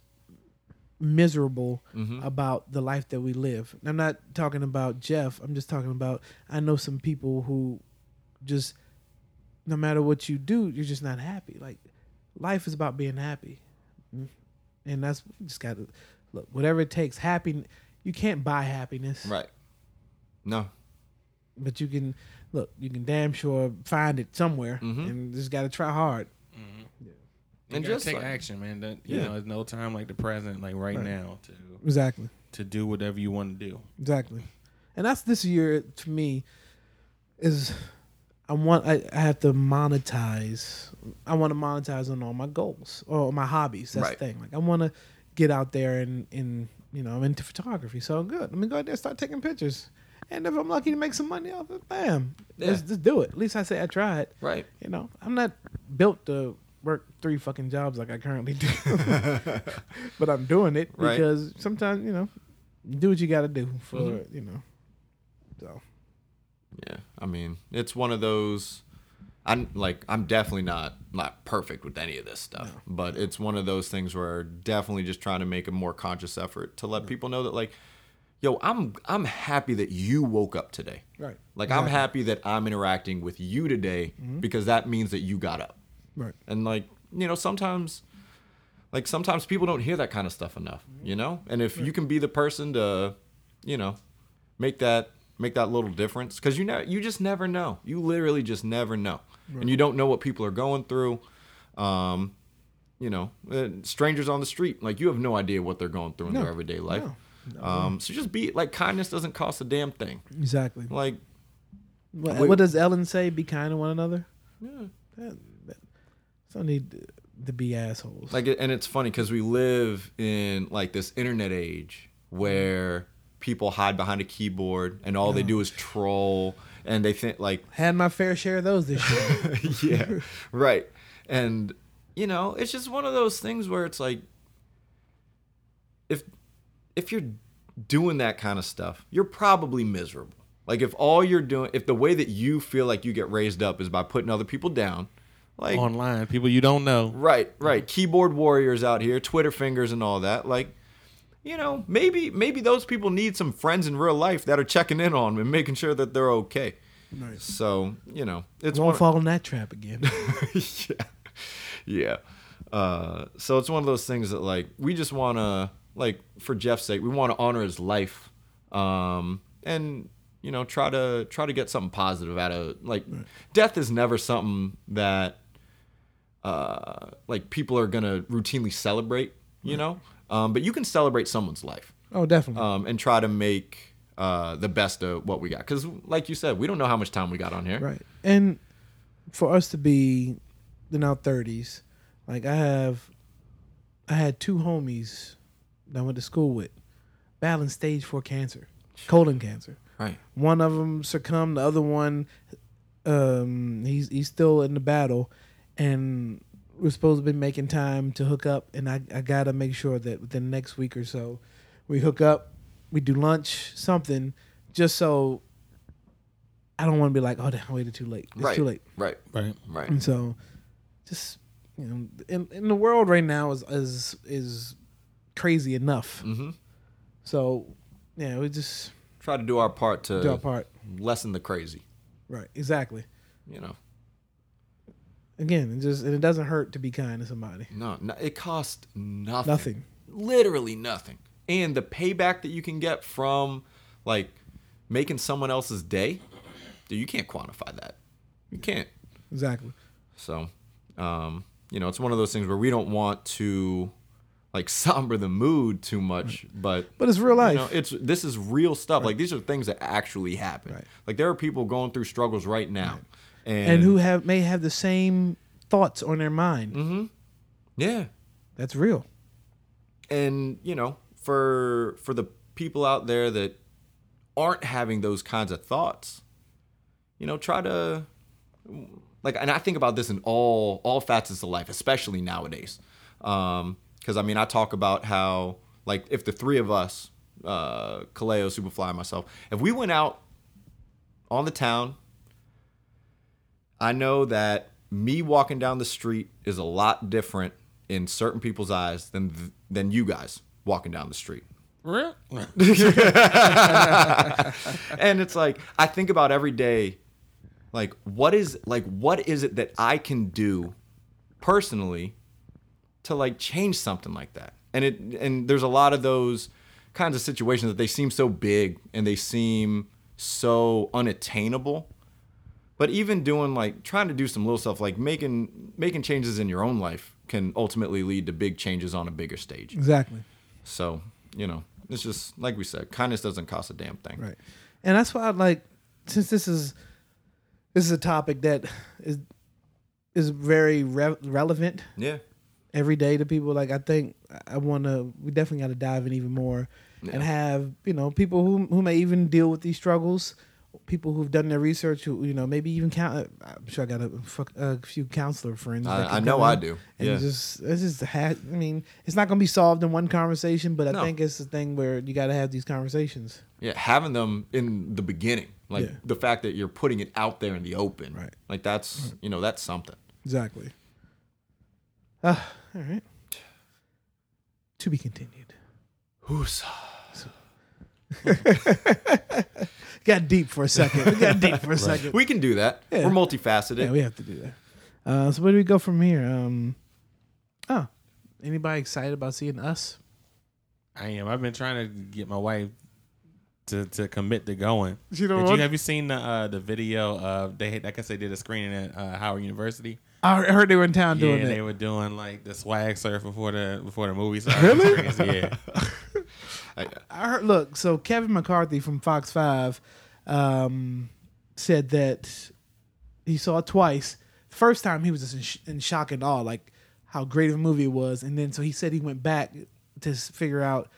miserable Mhm. about the life that we live? I'm not talking about Jeff. I'm just talking about I know some people who just no matter what you do, you're just not happy. Like life is about being happy, Mm. and that's just got to look whatever it takes. Happy, you can't buy happiness right. No, but you can look you can damn sure find it somewhere Mhm. and just got to try hard You And gotta just take like- action, man. That, you Yeah. know, there's no time like the present, like right, Right. now, to exactly to do whatever you want to do. exactly and that's this year to me is i want i, I have to monetize i want to monetize on all my goals or my hobbies that's Right. the thing like i want to get out there and and you know i'm into photography so good let me go out there and start taking pictures and if i'm lucky to make some money off it bam let's just do it at least i say i tried right. you know, I'm not built to work three fucking jobs like I currently do, but I'm doing it Right. because sometimes you know, do what you got to do for Mhm. you know. So Yeah, I mean, it's one of those. I'm like, I'm definitely not not perfect with any of this stuff, but it's one of those things where definitely just trying to make a more conscious effort to let people know that, like, yo, I'm I'm happy that you woke up today. right, Like, I'm happy that I'm interacting with you today mm-hmm. because that means that you got up. right, And like, you know, sometimes like sometimes people don't hear that kind of stuff enough, mm-hmm. you know? And if you can be the person to, you know, make that make that little difference cuz you know you just never know. You literally just never know. And you don't know what people are going through. Um you know, uh, strangers on the street, like you have no idea what they're going through in No. their everyday life. No. Um so just be like kindness doesn't cost a damn thing. exactly. Like What, what does Ellen say? Be kind to one another. yeah. That, that, so need to, to be assholes. like and it's funny because we live in like this internet age where people hide behind a keyboard and all they do is troll and they think like Had my fair share of those this year. yeah right and you know it's just one of those things where it's like if if you're doing that kind of stuff you're probably miserable like if all you're doing if the way that you feel like you get raised up is by putting other people down like Online, people you don't know. Right, right. Keyboard warriors out here, Twitter fingers and all that. Like, you know, maybe maybe those people need some friends in real life that are checking in on them and making sure that they're okay. Nice. So, you know, it's Won't one fall in that trap again. yeah. Yeah. Uh, so it's one of those things that like we just want to like for Jeff's sake, we want to honor his life. Um and you know, try to try to get something positive out of like death is never something that uh, like people are gonna routinely celebrate, you know. Um, but you can celebrate someone's life oh, definitely. um, and try to make uh, the best of what we got. Because, like you said, we don't know how much time we got on here. Right. And for us to be in our thirties, like I have I had two homies that I went to school with battling stage four cancer, colon cancer. Right. One of them succumbed, the other one um he's he's still in the battle and we're supposed to be making time to hook up and I, I gotta make sure that within the next week or so we hook up, we do lunch, something, just so I don't want to be like, oh, damn, I waited too late. It's right. too late. Right. Right. Right. And so, just you know, in in the world right now is is is crazy enough. hmm So, yeah, we just Try to do our part to do our part. lessen the crazy. Right. Exactly. You know. Again, it just and it doesn't hurt to be kind to somebody. No, no it costs nothing. Nothing. Literally nothing. And the payback that you can get from like making someone else's day, dude, you can't quantify that. You can't. Exactly. So, um, you know, it's one of those things where we don't want to like somber the mood too much, but But it's real life. you know, it's this is real stuff. Like these are things that actually happen. Right. Like there are people going through struggles right now, and, and who have may have the same thoughts on their mind. Mm-hmm. yeah, That's real. and you know, for for the people out there that aren't having those kinds of thoughts, you know, try to like, and I think about this in all all facets of life, especially nowadays. Um, because I mean, I talk about how like if the three of us, uh, Kaleo, Superfly, and myself, if we went out on the town, I know that me walking down the street is a lot different in certain people's eyes than than you guys walking down the street. Real? and it's like I think about every day, like what is like what is it that I can do personally to like change something like that? And it and there's a lot of those kinds of situations that they seem so big and they seem so unattainable. But even doing like trying to do some little stuff like making making changes in your own life can ultimately lead to big changes on a bigger stage. Exactly. So, you know, it's just like we said, kindness doesn't cost a damn thing. Right. And that's why I'd like since this is this is a topic that is is very re- relevant Yeah. every day to people. Like I think I want to. We definitely got to dive in even more and have you know people who who may even deal with these struggles. People who've done their research, who you know maybe even count. I'm sure I got a, fuck- a few counselor friends. I, I know I do. And Yeah. just it's just ha- I mean, it's not going to be solved in one conversation, but I No. think it's the thing where you got to have these conversations. yeah, having them in the beginning, like Yeah. the fact that you're putting it out there in the open, Right. Like that's you know that's something. Exactly. Uh, all right. To be continued. Got deep for a second. We got deep for a second. We can do that. Yeah. We're multifaceted. Yeah, we have to do that. Uh, so where do we go from here? Um, oh, anybody excited about seeing us? I am. I've been trying to get my wife to, to commit to going. You know Did what? you have you seen the uh, the video of they? I guess they did a screening at uh, Howard University. I heard they were in town Yeah, doing they were doing like the swag surf before the before the movie started. Really? Yeah. I heard. Look, so Kevin McCarthy from Fox Five um, said that he saw it twice. First time he was just in, sh- in shock and awe, like how great of a movie it was, and then so he said he went back to figure out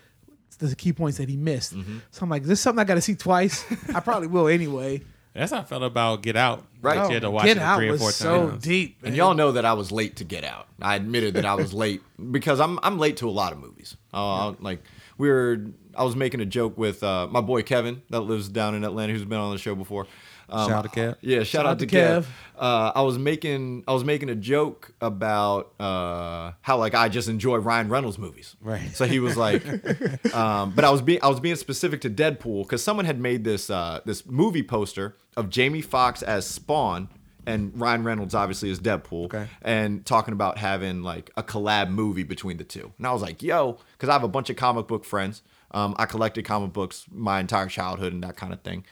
the key points that he missed. So I'm like, this is something I got to see twice. I probably will anyway. That's how I felt about Get Out. Right. Like, you had to watch Get it Out three or was four so times. deep, And y'all know that I was late to get out. I admitted that I was late because I'm I'm late to a lot of movies. Uh, Like we were, I was making a joke with uh, my boy Kevin that lives down in Atlanta, who's been on the show before. Um, Shout out to Kev. Yeah, shout, out, out to to Kev. Kev. Uh, I was making I was making a joke about uh, how like I just enjoy Ryan Reynolds movies. Right. So he was like, um, but I was being I was being specific to Deadpool because someone had made this uh, this movie poster of Jamie Foxx as Spawn and Ryan Reynolds obviously is Deadpool, Okay. and talking about having like a collab movie between the two. And I was like, yo, because I have a bunch of comic book friends. Um, I collected comic books my entire childhood and that kind of thing.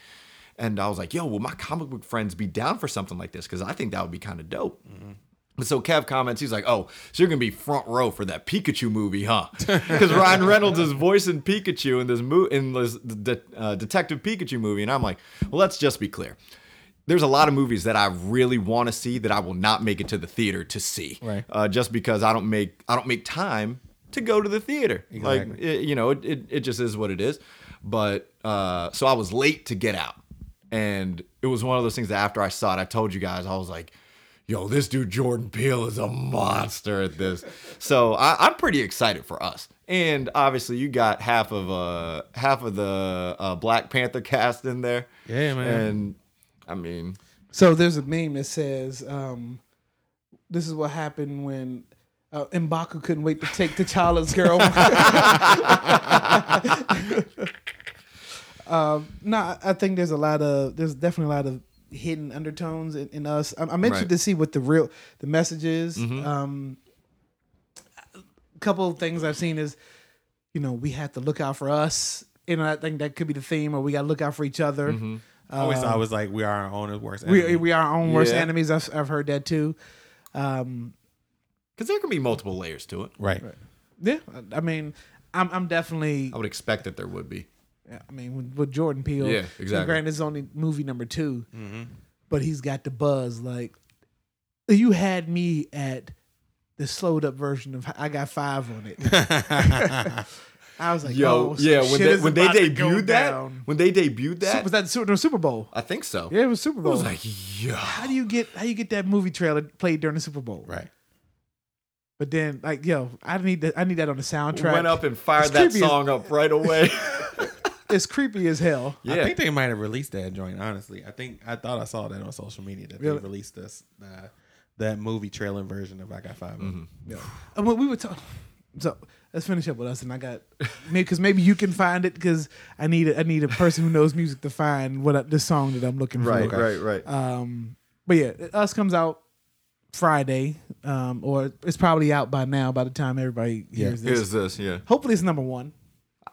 And I was like, yo, will my comic book friends be down for something like this? Because I think that would be kind of dope. But so Kev comments, he's like, "Oh, so you're gonna be front row for that Pikachu movie, huh?" Because Ryan Reynolds is voicing Pikachu in this mo- in this de- uh, Detective Pikachu movie, and I'm like, "Well, let's just be clear. There's a lot of movies that I really want to see that I will not make it to the theater to see, Right. Uh, just because I don't make I don't make time to go to the theater. Like, it, you know, it, it it just is what it is. But uh, so I was late to get out, and it was one of those things that after I saw it, I told you guys, I was like yo, this dude Jordan Peele is a monster at this. So I, I'm pretty excited for us. And obviously, you got half of uh half of the uh, Black Panther cast in there. Yeah, man. And I mean, So there's a meme that says, um, "This is what happened when uh, M'Baku couldn't wait to take T'Challa's girl." um, no, I- I think there's a lot of there's definitely a lot of hidden undertones in, in us. I'm, I'm interested Right. to see what the real the message is. Mm-hmm. Um, a couple of things I've seen is, you know, we have to look out for us you know, I think that could be the theme, or we got to look out for each other. Mm-hmm. I always thought it was like we are our own worst. We enemy. we are our own worst Yeah. enemies. I've, I've heard that too. Um, Because there can be multiple layers to it. right. yeah, I mean, I'm I'm definitely. I would expect that there would be. I mean, with, with Jordan Peele, Yeah, and exactly. Granted, it's only movie number 2 Mm-hmm. but he's got the buzz. Like you had me at the slowed up version of I got five on it. I was like, Yo, oh, yeah, when shit they is when they about to go debuted that, down. when they debuted that, was that the Super, the Super Bowl? I think so. Yeah, it was Super Bowl. I was like, yo. how do you get how you get that movie trailer played during the Super Bowl? right. But then, like, yo, I need that. I need that on the soundtrack. Went up and fired It's that creepy as- song up right away. It's creepy as hell. yeah. I think they might have released that joint. Honestly, I think I thought I saw that on social media that Really? they released this uh, that movie trailer version of I Got 5 Mm-hmm. Yeah. And when we were talking, so let's finish up with us. And I got maybe because maybe you can find it because I need a, I need a person who knows music to find what I, the song that I'm looking right, for. right, right. Right. Um, but yeah, us comes out Friday, um, or it's probably out by now. By the time everybody Yeah. hears this, Here's this, yeah. hopefully it's number one.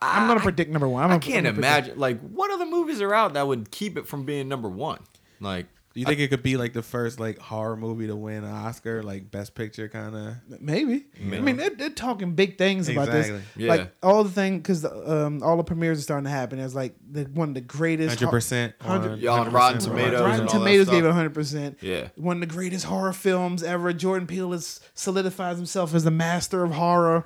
I'm gonna predict number one. I'm I gonna- can't gonna imagine. Like, what other movies are out that would keep it from being number one? Like, Do you think it could be like the first like horror movie to win an Oscar, like Best Picture kind of? Maybe. I mean, they're, they're talking big things about this. Yeah. Like all the thing because um, all the premieres are starting to happen. It's like the one of the greatest. Hundred percent Hundred- Yeah, on Rotten Tomatoes Rotten and all that Tomatoes gave it 100. percent yeah. One of the greatest horror films ever. Jordan Peele has solidifies himself as the master of horror.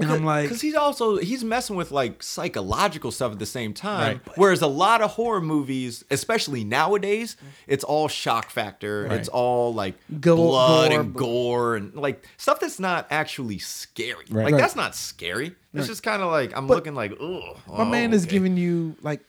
And I'm like, because he's also he's messing with like psychological stuff at the same time. Right. Whereas a lot of horror movies, especially nowadays, it's all shock factor. Right. It's all like Go- blood gore, and gore and like stuff that's not actually scary. Right. Like Right. that's not scary. It's just kind of like I'm looking like, oh, my man is giving you like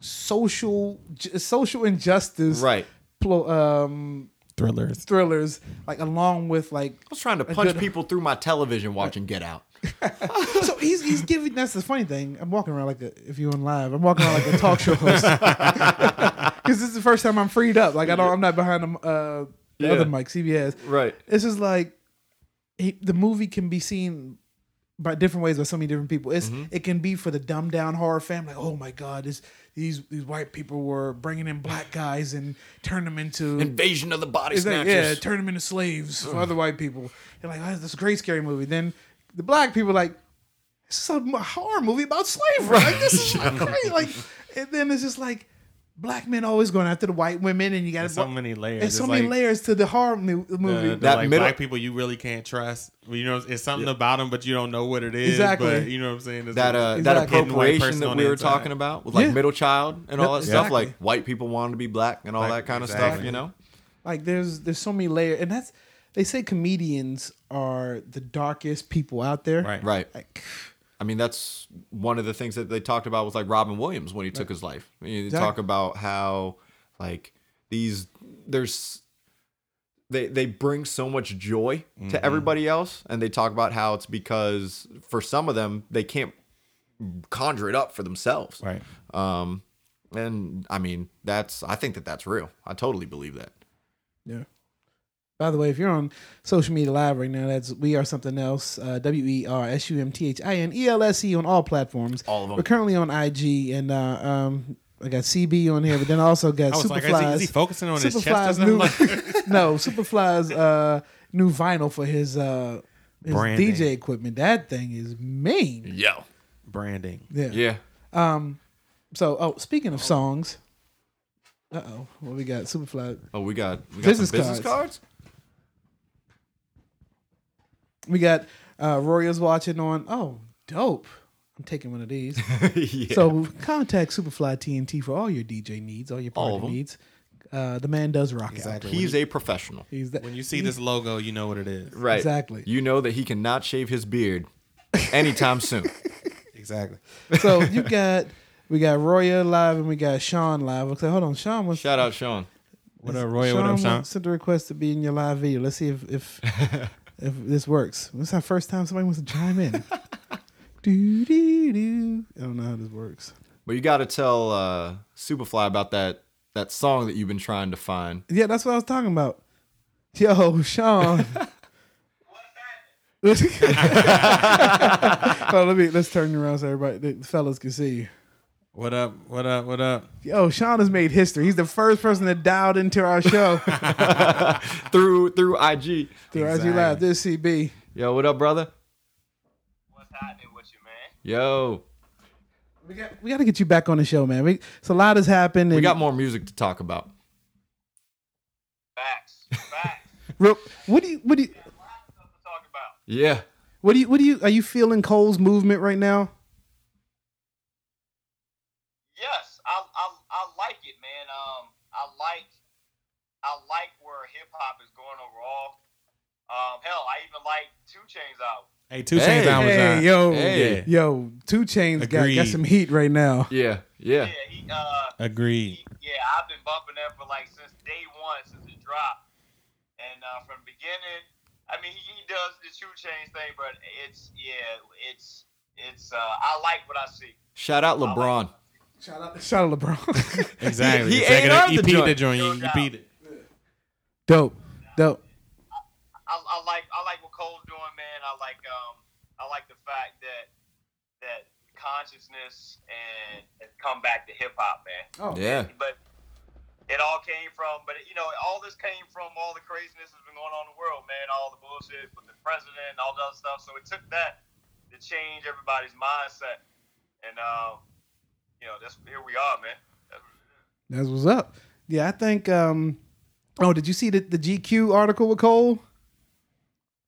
social j- social injustice, right. plo- um, thrillers. thrillers, like along with like I was trying to punch good- people through my television watching Get Out. so he's he's giving that's the funny thing. I'm walking around like a if you're on live, I'm walking around like a talk show host because this is the first time I'm freed up. Like I don't, I'm not behind the, uh, the Yeah. other mic, CBS. Right. It's just like he, the movie can be seen by different ways by so many different people. It's Mm-hmm. it can be for the dumbed down horror fan, like oh my god, this these these white people were bringing in black guys and turn them into Invasion of the Body is Snatchers. yeah, turn them into slaves for other white people. You're like, oh, this is a great scary movie. Then the black people are like, this is a horror movie about slavery. Like this is like crazy. Like, and then it's just like black men always going after the white women, and you got so many layers. There's so It's many like layers to the horror mu- movie. The, the, That like middle- black people you really can't trust. You know, it's something about them, but you don't know what it is. Exactly. But you know what I'm saying? It's that uh, Exactly. that Hidden appropriation that we the were inside. talking about with like Yeah. middle child and all Yep, that stuff, exactly. like white people wanting to be black and all Black- that kind of stuff, you know? Like there's there's so many layers, and that's they say comedians are the darkest people out there. Right. Right. Like, I mean, that's one of the things that they talked about with like Robin Williams when he took his life. I mean, they Exactly. talk about how like these there's they they bring so much joy to everybody else, and they talk about how it's because for some of them they can't conjure it up for themselves. right. Um, and I mean, that's I think that that's real. I totally believe that. Yeah. By the way, if you're on social media live right now, that's we are something else. Uh, w e r s u m t h i n e l s e on all platforms. All of them. We're currently on IG, and uh, um, I got CB on here, but then I also got I was like, is he, is he focusing on his chest Superfly's new, Like, no, Superfly's uh, new vinyl for his uh, his Branding. DJ equipment. That thing is mean. Yo. branding. Yeah. Yeah. Um. So, oh, speaking of songs, uh oh, what we got? Superfly. Oh, we got we got Business some business cards. cards. We got uh Royals watching on. Oh, dope. I'm taking one of these. yeah. So contact Superfly TNT for all your DJ needs, all your All party of 'em. needs. Uh, the man does rock Exactly. out. He's a professional. He's that. When you see this logo, you know what it is. Right. Exactly. You know that he cannot shave his beard anytime soon. Exactly. So you got we got Roya live and we got Sean live. Okay, hold on. Sean was Shout out Sean. What up, Roy? What up, Sean? wa- sent a request to be in your live video. Let's see if if if this works. This is our first time somebody wants to chime in. do do do. I don't know how this works. But you got to tell uh, Superfly about that that song that you've been trying to find. Yeah, that's what I was talking about. Yo, Sean. Oh, let me let's turn you around so everybody, the fellas, can see you. What up? What up? What up? Yo, Sean has made history. He's the first person that dialed into our show through through IG. through Exactly. IG Live. This is CB. Yo, what up, brother? What's happening with you, man? Yo, We got we got to get you back on the show, man. We, so a lot has happened. we got more music to talk about. Facts. Facts. Real- What do you what do you Lots of stuff to talk about. Yeah. what do you what do you are you feeling Cole's movement right now? Yes, I, I I like it, man. Um, I like I like where hip hop is going overall. Um, hell, I even like 2 Chainz out. Hey, 2 Chainz Hey. down was Hey, out. yo, Hey. yo, 2 Chainz got, got some heat right now. Yeah. Yeah. Yeah, he uh Agreed. he, yeah, I've been bumping that for like since day one, since it dropped. And uh, from the beginning, I mean, he, he does the 2 Chainz thing, but it's yeah, it's it's uh, I like what I see. Shout out LeBron. Shout out, shout out LeBron. Exactly. He Second, A&R'd the joint. the joint. You, you beat it. dope, dope. I, I like I like what Cole's doing, man. I like um I like the fact that that consciousness and has come back to hip hop, man. Oh, Yeah. But it all came from, but you know, all this came from all the craziness that's been going on in the world, man. All the bullshit with the president and all that stuff. So it took that to change everybody's mindset, and um, you know, that's here we are, man. That's, That's what's up. Yeah, I think. um Oh, did you see the, the GQ article with Cole?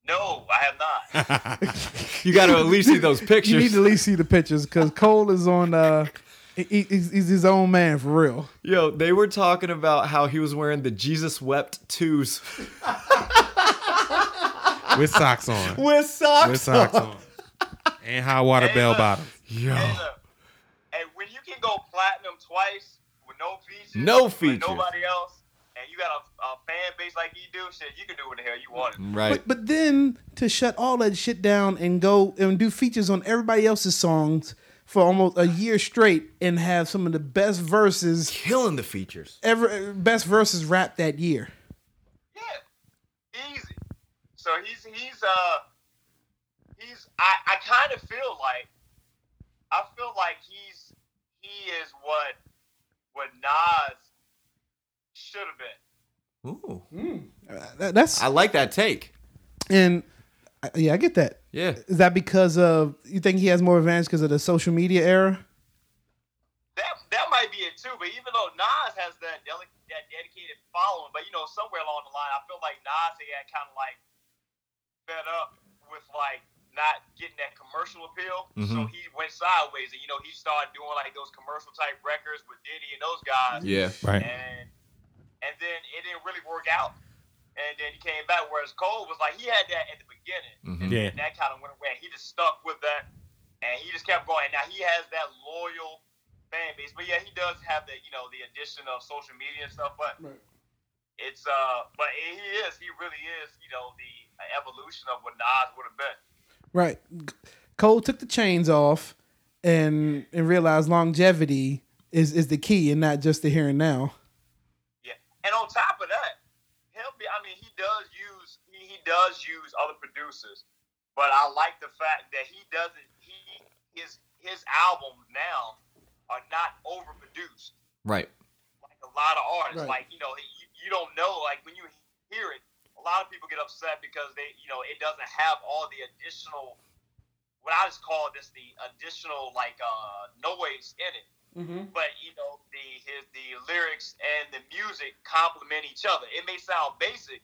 No, I have not. You got to at least see those pictures. You need to at least see the pictures because Cole is on. uh he, he's, he's his own man for real. Yo, they were talking about how he was wearing the Jesus wept twos With socks on. with socks. With socks on. And high water Hey, bell look. bottom. Yo. And, uh, and when you can go platinum twice with no features, No with features. nobody else, and you got a, a fan base like you do, shit, you can do what the hell you want. Right. But but then to shut all that shit down and go and do features on everybody else's songs for almost a year straight and have some of the best verses Killing the features. ever, best verses rap that year. Yeah, easy. So he's he's uh he's I I kind of feel like I feel like he's he is what what Nas should have been. Ooh. Uh, that- that's I like that take. and uh, yeah, I get that. Yeah. Is that because of you think he has more advantage because of the social media era? That that might be it too. But even though Nas has that deli- that dedicated following, but you know somewhere along the line, I feel like Nas he had kind of like fed up with like not getting that commercial appeal, so Mhm. he went sideways, and you know he started doing like those commercial type records with Diddy and those guys, Yeah. Right. and and then it didn't really work out. And then he came back, whereas Cole was like he had that at the beginning, Mhm. and Yeah. then that kind of went away. He just stuck with that, and he just kept going. Now he has that loyal fan base, but yeah, he does have the you know the addition of social media and stuff. But it's uh, but he is, he really is, you know, the evolution of what Nas would have been. Right. Cole took the chains off and and realized longevity is is the key and not just the here and now. Yeah, and on top of that, he'll be. I mean, he does use he, he does use other producers, but I like the fact that he doesn't. He his his albums now are not overproduced Right. like a lot of artists. Right. Like you know, you, you don't know. Like when you hear it, a lot of people get upset because they you know it doesn't have all the additional. What I just call this the additional like uh noise in it but you know the his the lyrics and the music complement each other. It may sound basic,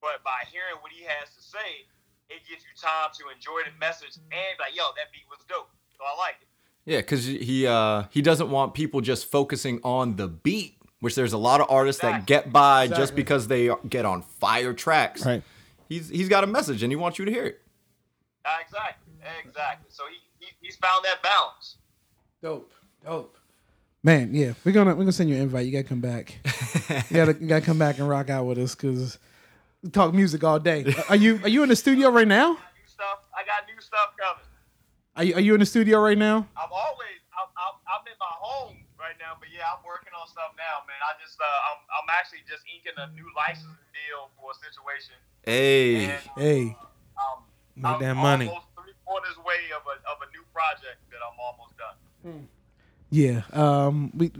but by hearing what he has to say, it gives you time to enjoy the message and like, yo, that beat was dope. So I like it. Yeah, because he uh he doesn't want people just focusing on the beat, which there's a lot of artists that get by just because they get on fire tracks. Right. He's he's got a message and he wants you to hear it. Exactly, exactly. So he, he he's found that balance. Dope. Dope. Man, yeah, we're gonna we're gonna send you an invite. You gotta come back. you gotta you gotta come back and rock out with us because we talk music all day. Are you are you in the studio right now? New stuff. I got new stuff coming. Are you, are you in the studio right now? I'm always I'm, I'm, I'm in my home right now, but yeah, I'm working on stuff now, man. I just uh, I'm I'm actually just inking a new licensing deal for a situation. Hey. And, Hey, um, Make I'm that money. Almost three quarters way of a of a new Yeah. Um. We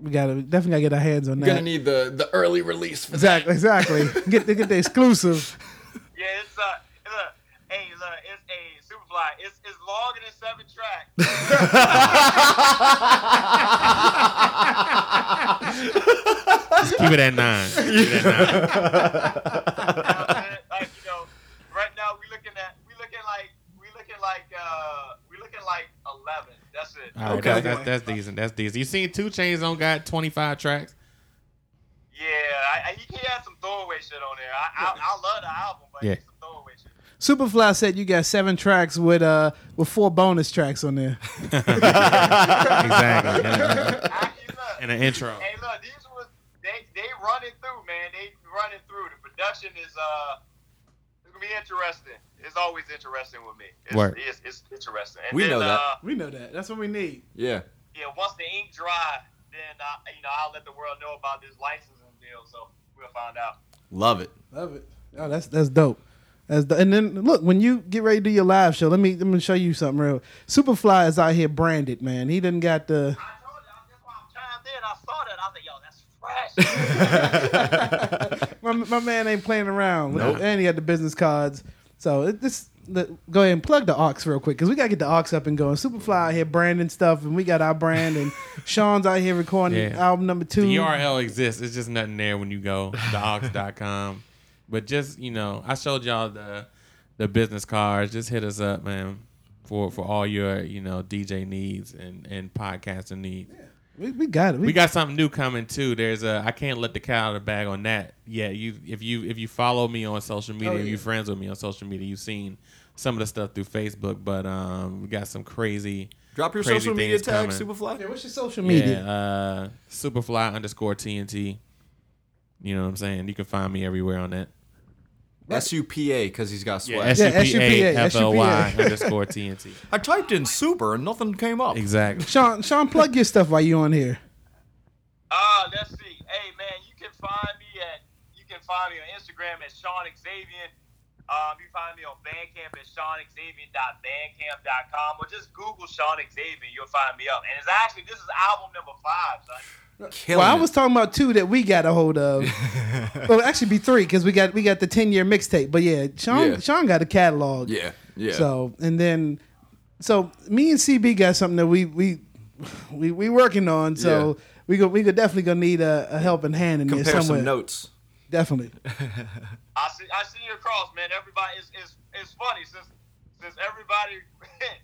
we gotta definitely gotta get our hands on that. Gonna need the the early release for exactly. Exactly. get get the exclusive. Yeah, it's uh, look, hey, look, it's a Superfly. It's it's longer than seven tracks. Keep it at nine. Keep it at nine. You know what I'm saying? like you know, right now we looking at we looking like we looking like uh we looking like eleven. That's it. All right, Okay. that's, that's that's decent. That's decent. You seen 2 Chainz on got twenty five tracks? Yeah, I, I, he, he had some throwaway shit on there. I I, I love the album, but Yeah. yeah. some throwaway shit. Superfly said you got seven tracks with uh with four bonus tracks on there. exactly. And, a- look, and an intro. Hey, look, these was they they running through, man. They running through. The production is uh, it's gonna be interesting. It's always interesting with me. It's, Word. It's, it's interesting. And We then, know that. Uh, We know that. That's what we need. Yeah. yeah, once the ink dry, then I, you know I'll let the world know about this licensing deal. So we'll find out. Love it. Love it. Oh, that's that's dope. That's do- and then look when you get ready to do your live show. Let me let me show you something real. Superfly is out here branded, man. He didn't got the. I told you I'm chimed in. I saw that. I was yo, that's fresh. my, my man ain't playing around. Nope. And he had the business cards. So it, this the, go ahead and plug the aux real quick because we gotta get the aux up and going. Superfly out here branding stuff, and we got our brand, and Sean's out here recording Yeah. album number two. The URL exists. It's just nothing there when you go theox.com. But just you know, I showed y'all the the business cards. Just hit us up, man, for for all your you know DJ needs and and podcasting needs. We, we got it. We got something new coming too. There's a I can't let the cat out of the bag on that. Yeah, you if you if you follow me on social media, Oh, yeah. you friends with me on social media, you've seen some of the stuff through Facebook. But um, we got some crazy. Drop your Crazy social media tag, coming. Superfly. Yeah, what's your social media? Yeah, uh, Superfly underscore TNT. You know what I'm saying? You can find me everywhere on that. S U P A because he's got Yeah, swag. S U P A SUPA, F L Y underscore TNT. I typed in super and nothing came up. Exactly. Sean, Sean, plug your stuff while you're on here. Uh, let's see. Hey, man, you can find me at you can find me on Instagram at Sean Xavier. Um, you can find me on Bandcamp at SeanXavier.bandcamp.com or just Google Sean Xavier. You'll find me up. And it's actually this is album number five, son. Killing well, I it. was talking about two that we got a hold of. well, actually, be three because we got we got the ten year mixtape. But yeah, Sean Yeah. Sean got a catalog. Yeah. Yeah. So and then, so me and CB got something that we we we we working on. So Yeah. we go we could definitely gonna need a, a helping hand in there compare somewhere. some notes. Definitely. I see I see you across, man. Everybody is is it's funny since since everybody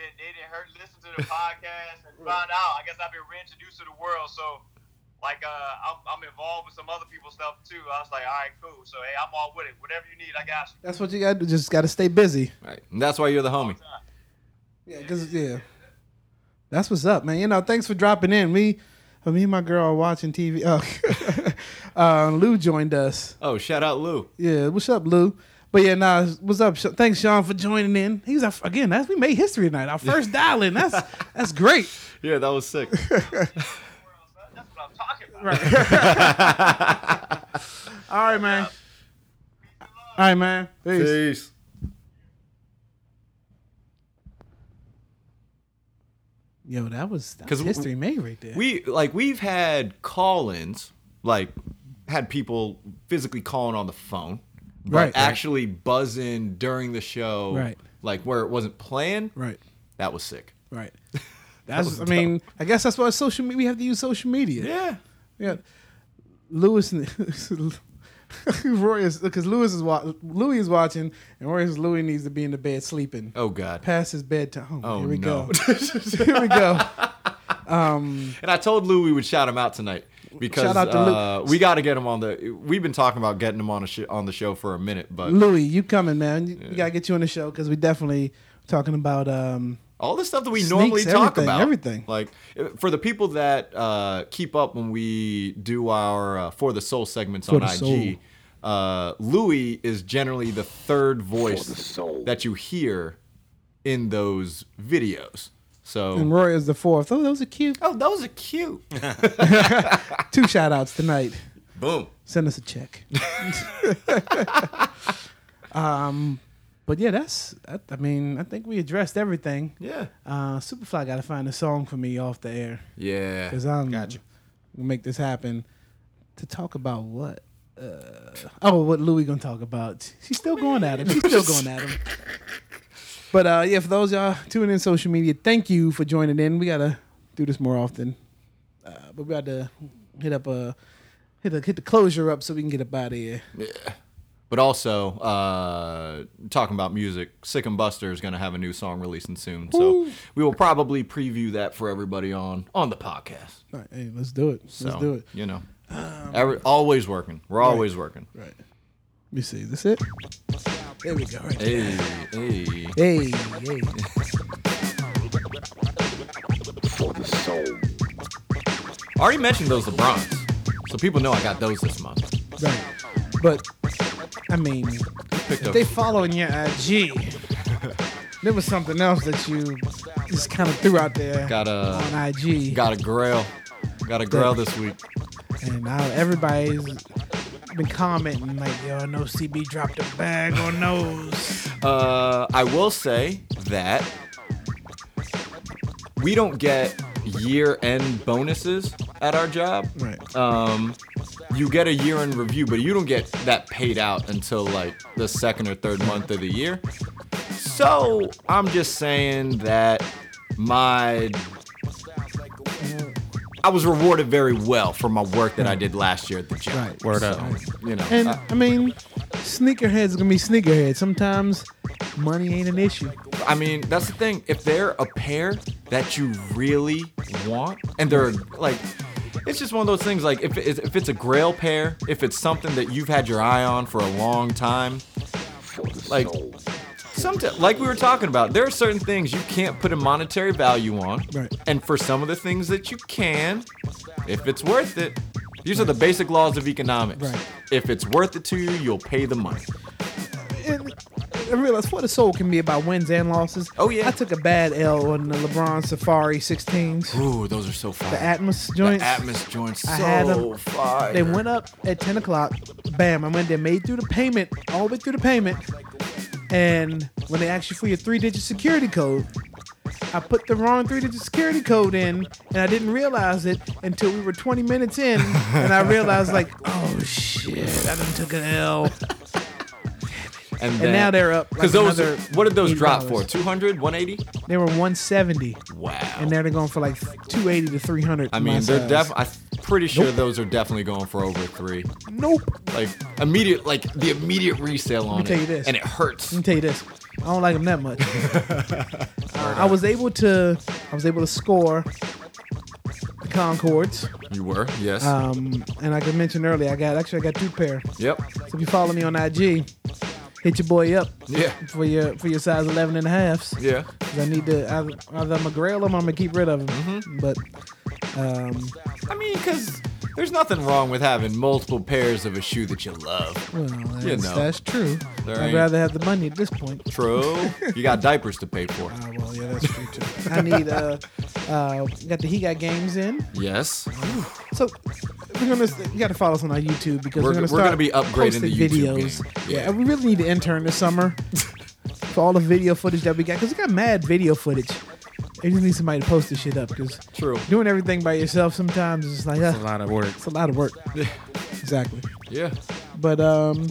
they, they didn't heard listen to the podcast and find out. I guess I've been reintroduced to the world, so like uh I'm, I'm involved with some other people's stuff too. I was like, all right, cool. So hey, I'm all with it. Whatever you need, I got you. That's what you got to just got to stay busy. Right. And that's why you're the homie. Yeah, cause yeah, that's what's up, man. You know, thanks for dropping in. We, uh, me and my girl are watching TV. Oh, uh, Lou joined us. Oh, shout out Lou. Yeah, what's up, Lou? But yeah, nah, what's up? Thanks, Sean, for joining in. He's our, again. That's we made history tonight. Our first dial in. That's that's great. Yeah, that was sick. That's what I'm talking about. All right, man. All right, man. Peace. Peace. Yo, that was that 'Cause was history made right there. We like we've had call-ins, like had people physically calling on the phone, but Right, right. actually buzzing during the show, Right. Like where it wasn't planned. right, That was sick. right. That's. was I mean, I guess that's why social media. We have to use social media. Yeah. Yeah, Lewis. and- Roy is because Lewis is wa- Louis is watching, and Roy is Louis needs to be in the bed sleeping Oh God. past his bedtime. Oh, Oh here we no. go. here we go. Um, And I told Lou we would shout him out tonight because Shout out to uh, we got to get him on the. We've been talking about getting him on a sh- on the show for a minute, but Louis, you coming, man? You, we gotta get you on the show because we definitely talking about um, all the stuff that we Sneaks, normally talk everything, about, everything. Like uh, for the people that uh, keep up when we do our uh, for the soul segments For on the IG, uh, Louis is generally the third voice that you hear in those videos. So and Roy is the fourth. Oh, those are cute. oh, those are cute. Two shout outs tonight. Boom. Send us a check. um, but yeah, that's. I, I mean, I think we addressed everything. Yeah. Uh, Superfly got to find a song for me off the air Yeah. because I'm Gotcha. gonna make this happen. To talk about what? Uh, oh, what Louis gonna talk about? She's still going at him. She's still going at him. But uh, yeah, for those y'all tuning in social media, thank you for joining in. We gotta do this more often. Uh, but we got to hit up a hit a, hit the closure up so we can get up out of here. Yeah. But also, uh, talking about music, Sick and Buster is going to have a new song releasing soon. So we will probably preview that for everybody on on the podcast. All right, hey, let's do it. So, let's do it. You know, every, always working. We're always working. Right. Let me see. This it? There we go. Right. Hey, hey. Hey, hey. I already mentioned those LeBrons. So people know I got those this month. Right. But I mean, if they following your IG, there was something else that you just kind of threw out there Got a on IG, got a grail. Got a grail this week. and now everybody's been commenting like, "Yo, no CB dropped a bag on those." Uh, I will say that we don't get year-end bonuses at our job. Right. Um, you get a year-end review, but you don't get that paid out until like the second or third month of the year. So I'm just saying that my I was rewarded very well for my work that I did last year at the gym. Right. Word up. You know, And I- I mean, sneakerheads gonna be sneakerheads. Sometimes money ain't an issue. I mean, that's the thing. If they're a pair that you really want, and they're like, it's just one of those things. Like, if it- if it's a Grail pair, if it's something that you've had your eye on for a long time, like, sometimes, like we were talking about, there are certain things you can't put a monetary value on, Right. and for some of the things that you can, if it's worth it. These are the basic laws of economics. Right. If it's worth it to you, you'll pay the money. And I realize for the soul can be about wins and losses. Oh, yeah. I took a bad L on the LeBron Safari 16s. Ooh, those are so fire. The Atmos joints. The Atmos joints, so I had 'em. fire. They went up at 10 o'clock. Bam. I went there, made through the payment, all the way through the payment. And when they asked you for your three digit security code, I put the wrong three digit security code in, and I didn't realize it until we were 20 minutes in. And I realized, like, oh shit, I done took an L. and, And now they're up. Because like those, another what did those drop for? 200, 180? They were 170, Wow. and now they're going for like 280 to 300. I for my mean, they're size. Pretty sure those are definitely going for over three. Nope. Like immediate, like the immediate resale on me tell it, you this. and it hurts. Let me tell you this. I don't like them that much. Uh, I was able to. I was able to score the Concords. You were, yes. Um, and like I mentioned earlier, I got actually I got two pair. yep. So if you follow me on IG, hit your boy up Yeah. for your for your size 11 and a halves. Yeah. I need to either, either I'm gonna grail them or I'm gonna keep rid of them. Mm-hmm. But um, I mean, because there's nothing wrong with having multiple pairs of a shoe that you love. well, that's, You know. that's true. There I'd ain't- rather have the money at this point. True. you got diapers to pay for. Ah, well, yeah, that's true too. I need uh, uh, got the he got games in. Yes. So we're gonna you got to follow us on our YouTube because We're- we're, gonna we're start gonna be upgrading posting the YouTube videos. game. Yeah. Yeah. we really need to intern this summer for all the video footage that we got because we got mad video footage. They just need somebody to post this shit up because True. doing everything by yourself sometimes is like A uh, lot of work. it's a lot of work. exactly. Yeah. But um,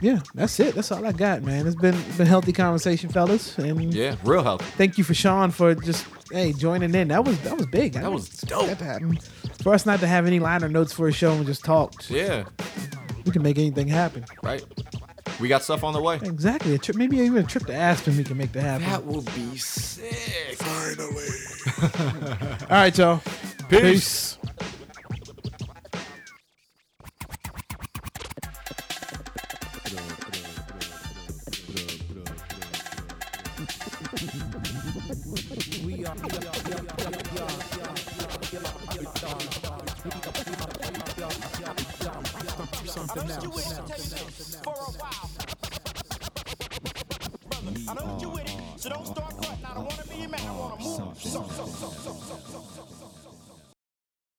yeah, that's it. That's all I got, man. It's been been healthy conversation, fellas, and Yeah. Real healthy. thank you for Sean for just hey joining in. That was that was big. That was dope. That. For us not to have any liner notes for a show and just talk, Yeah. we can make anything happen. Right. We got stuff on the way. Exactly. A trip, maybe even a trip to Aspen, we can make that happen. That will be sick. Finally. All right, y'all. Peace. We are something else.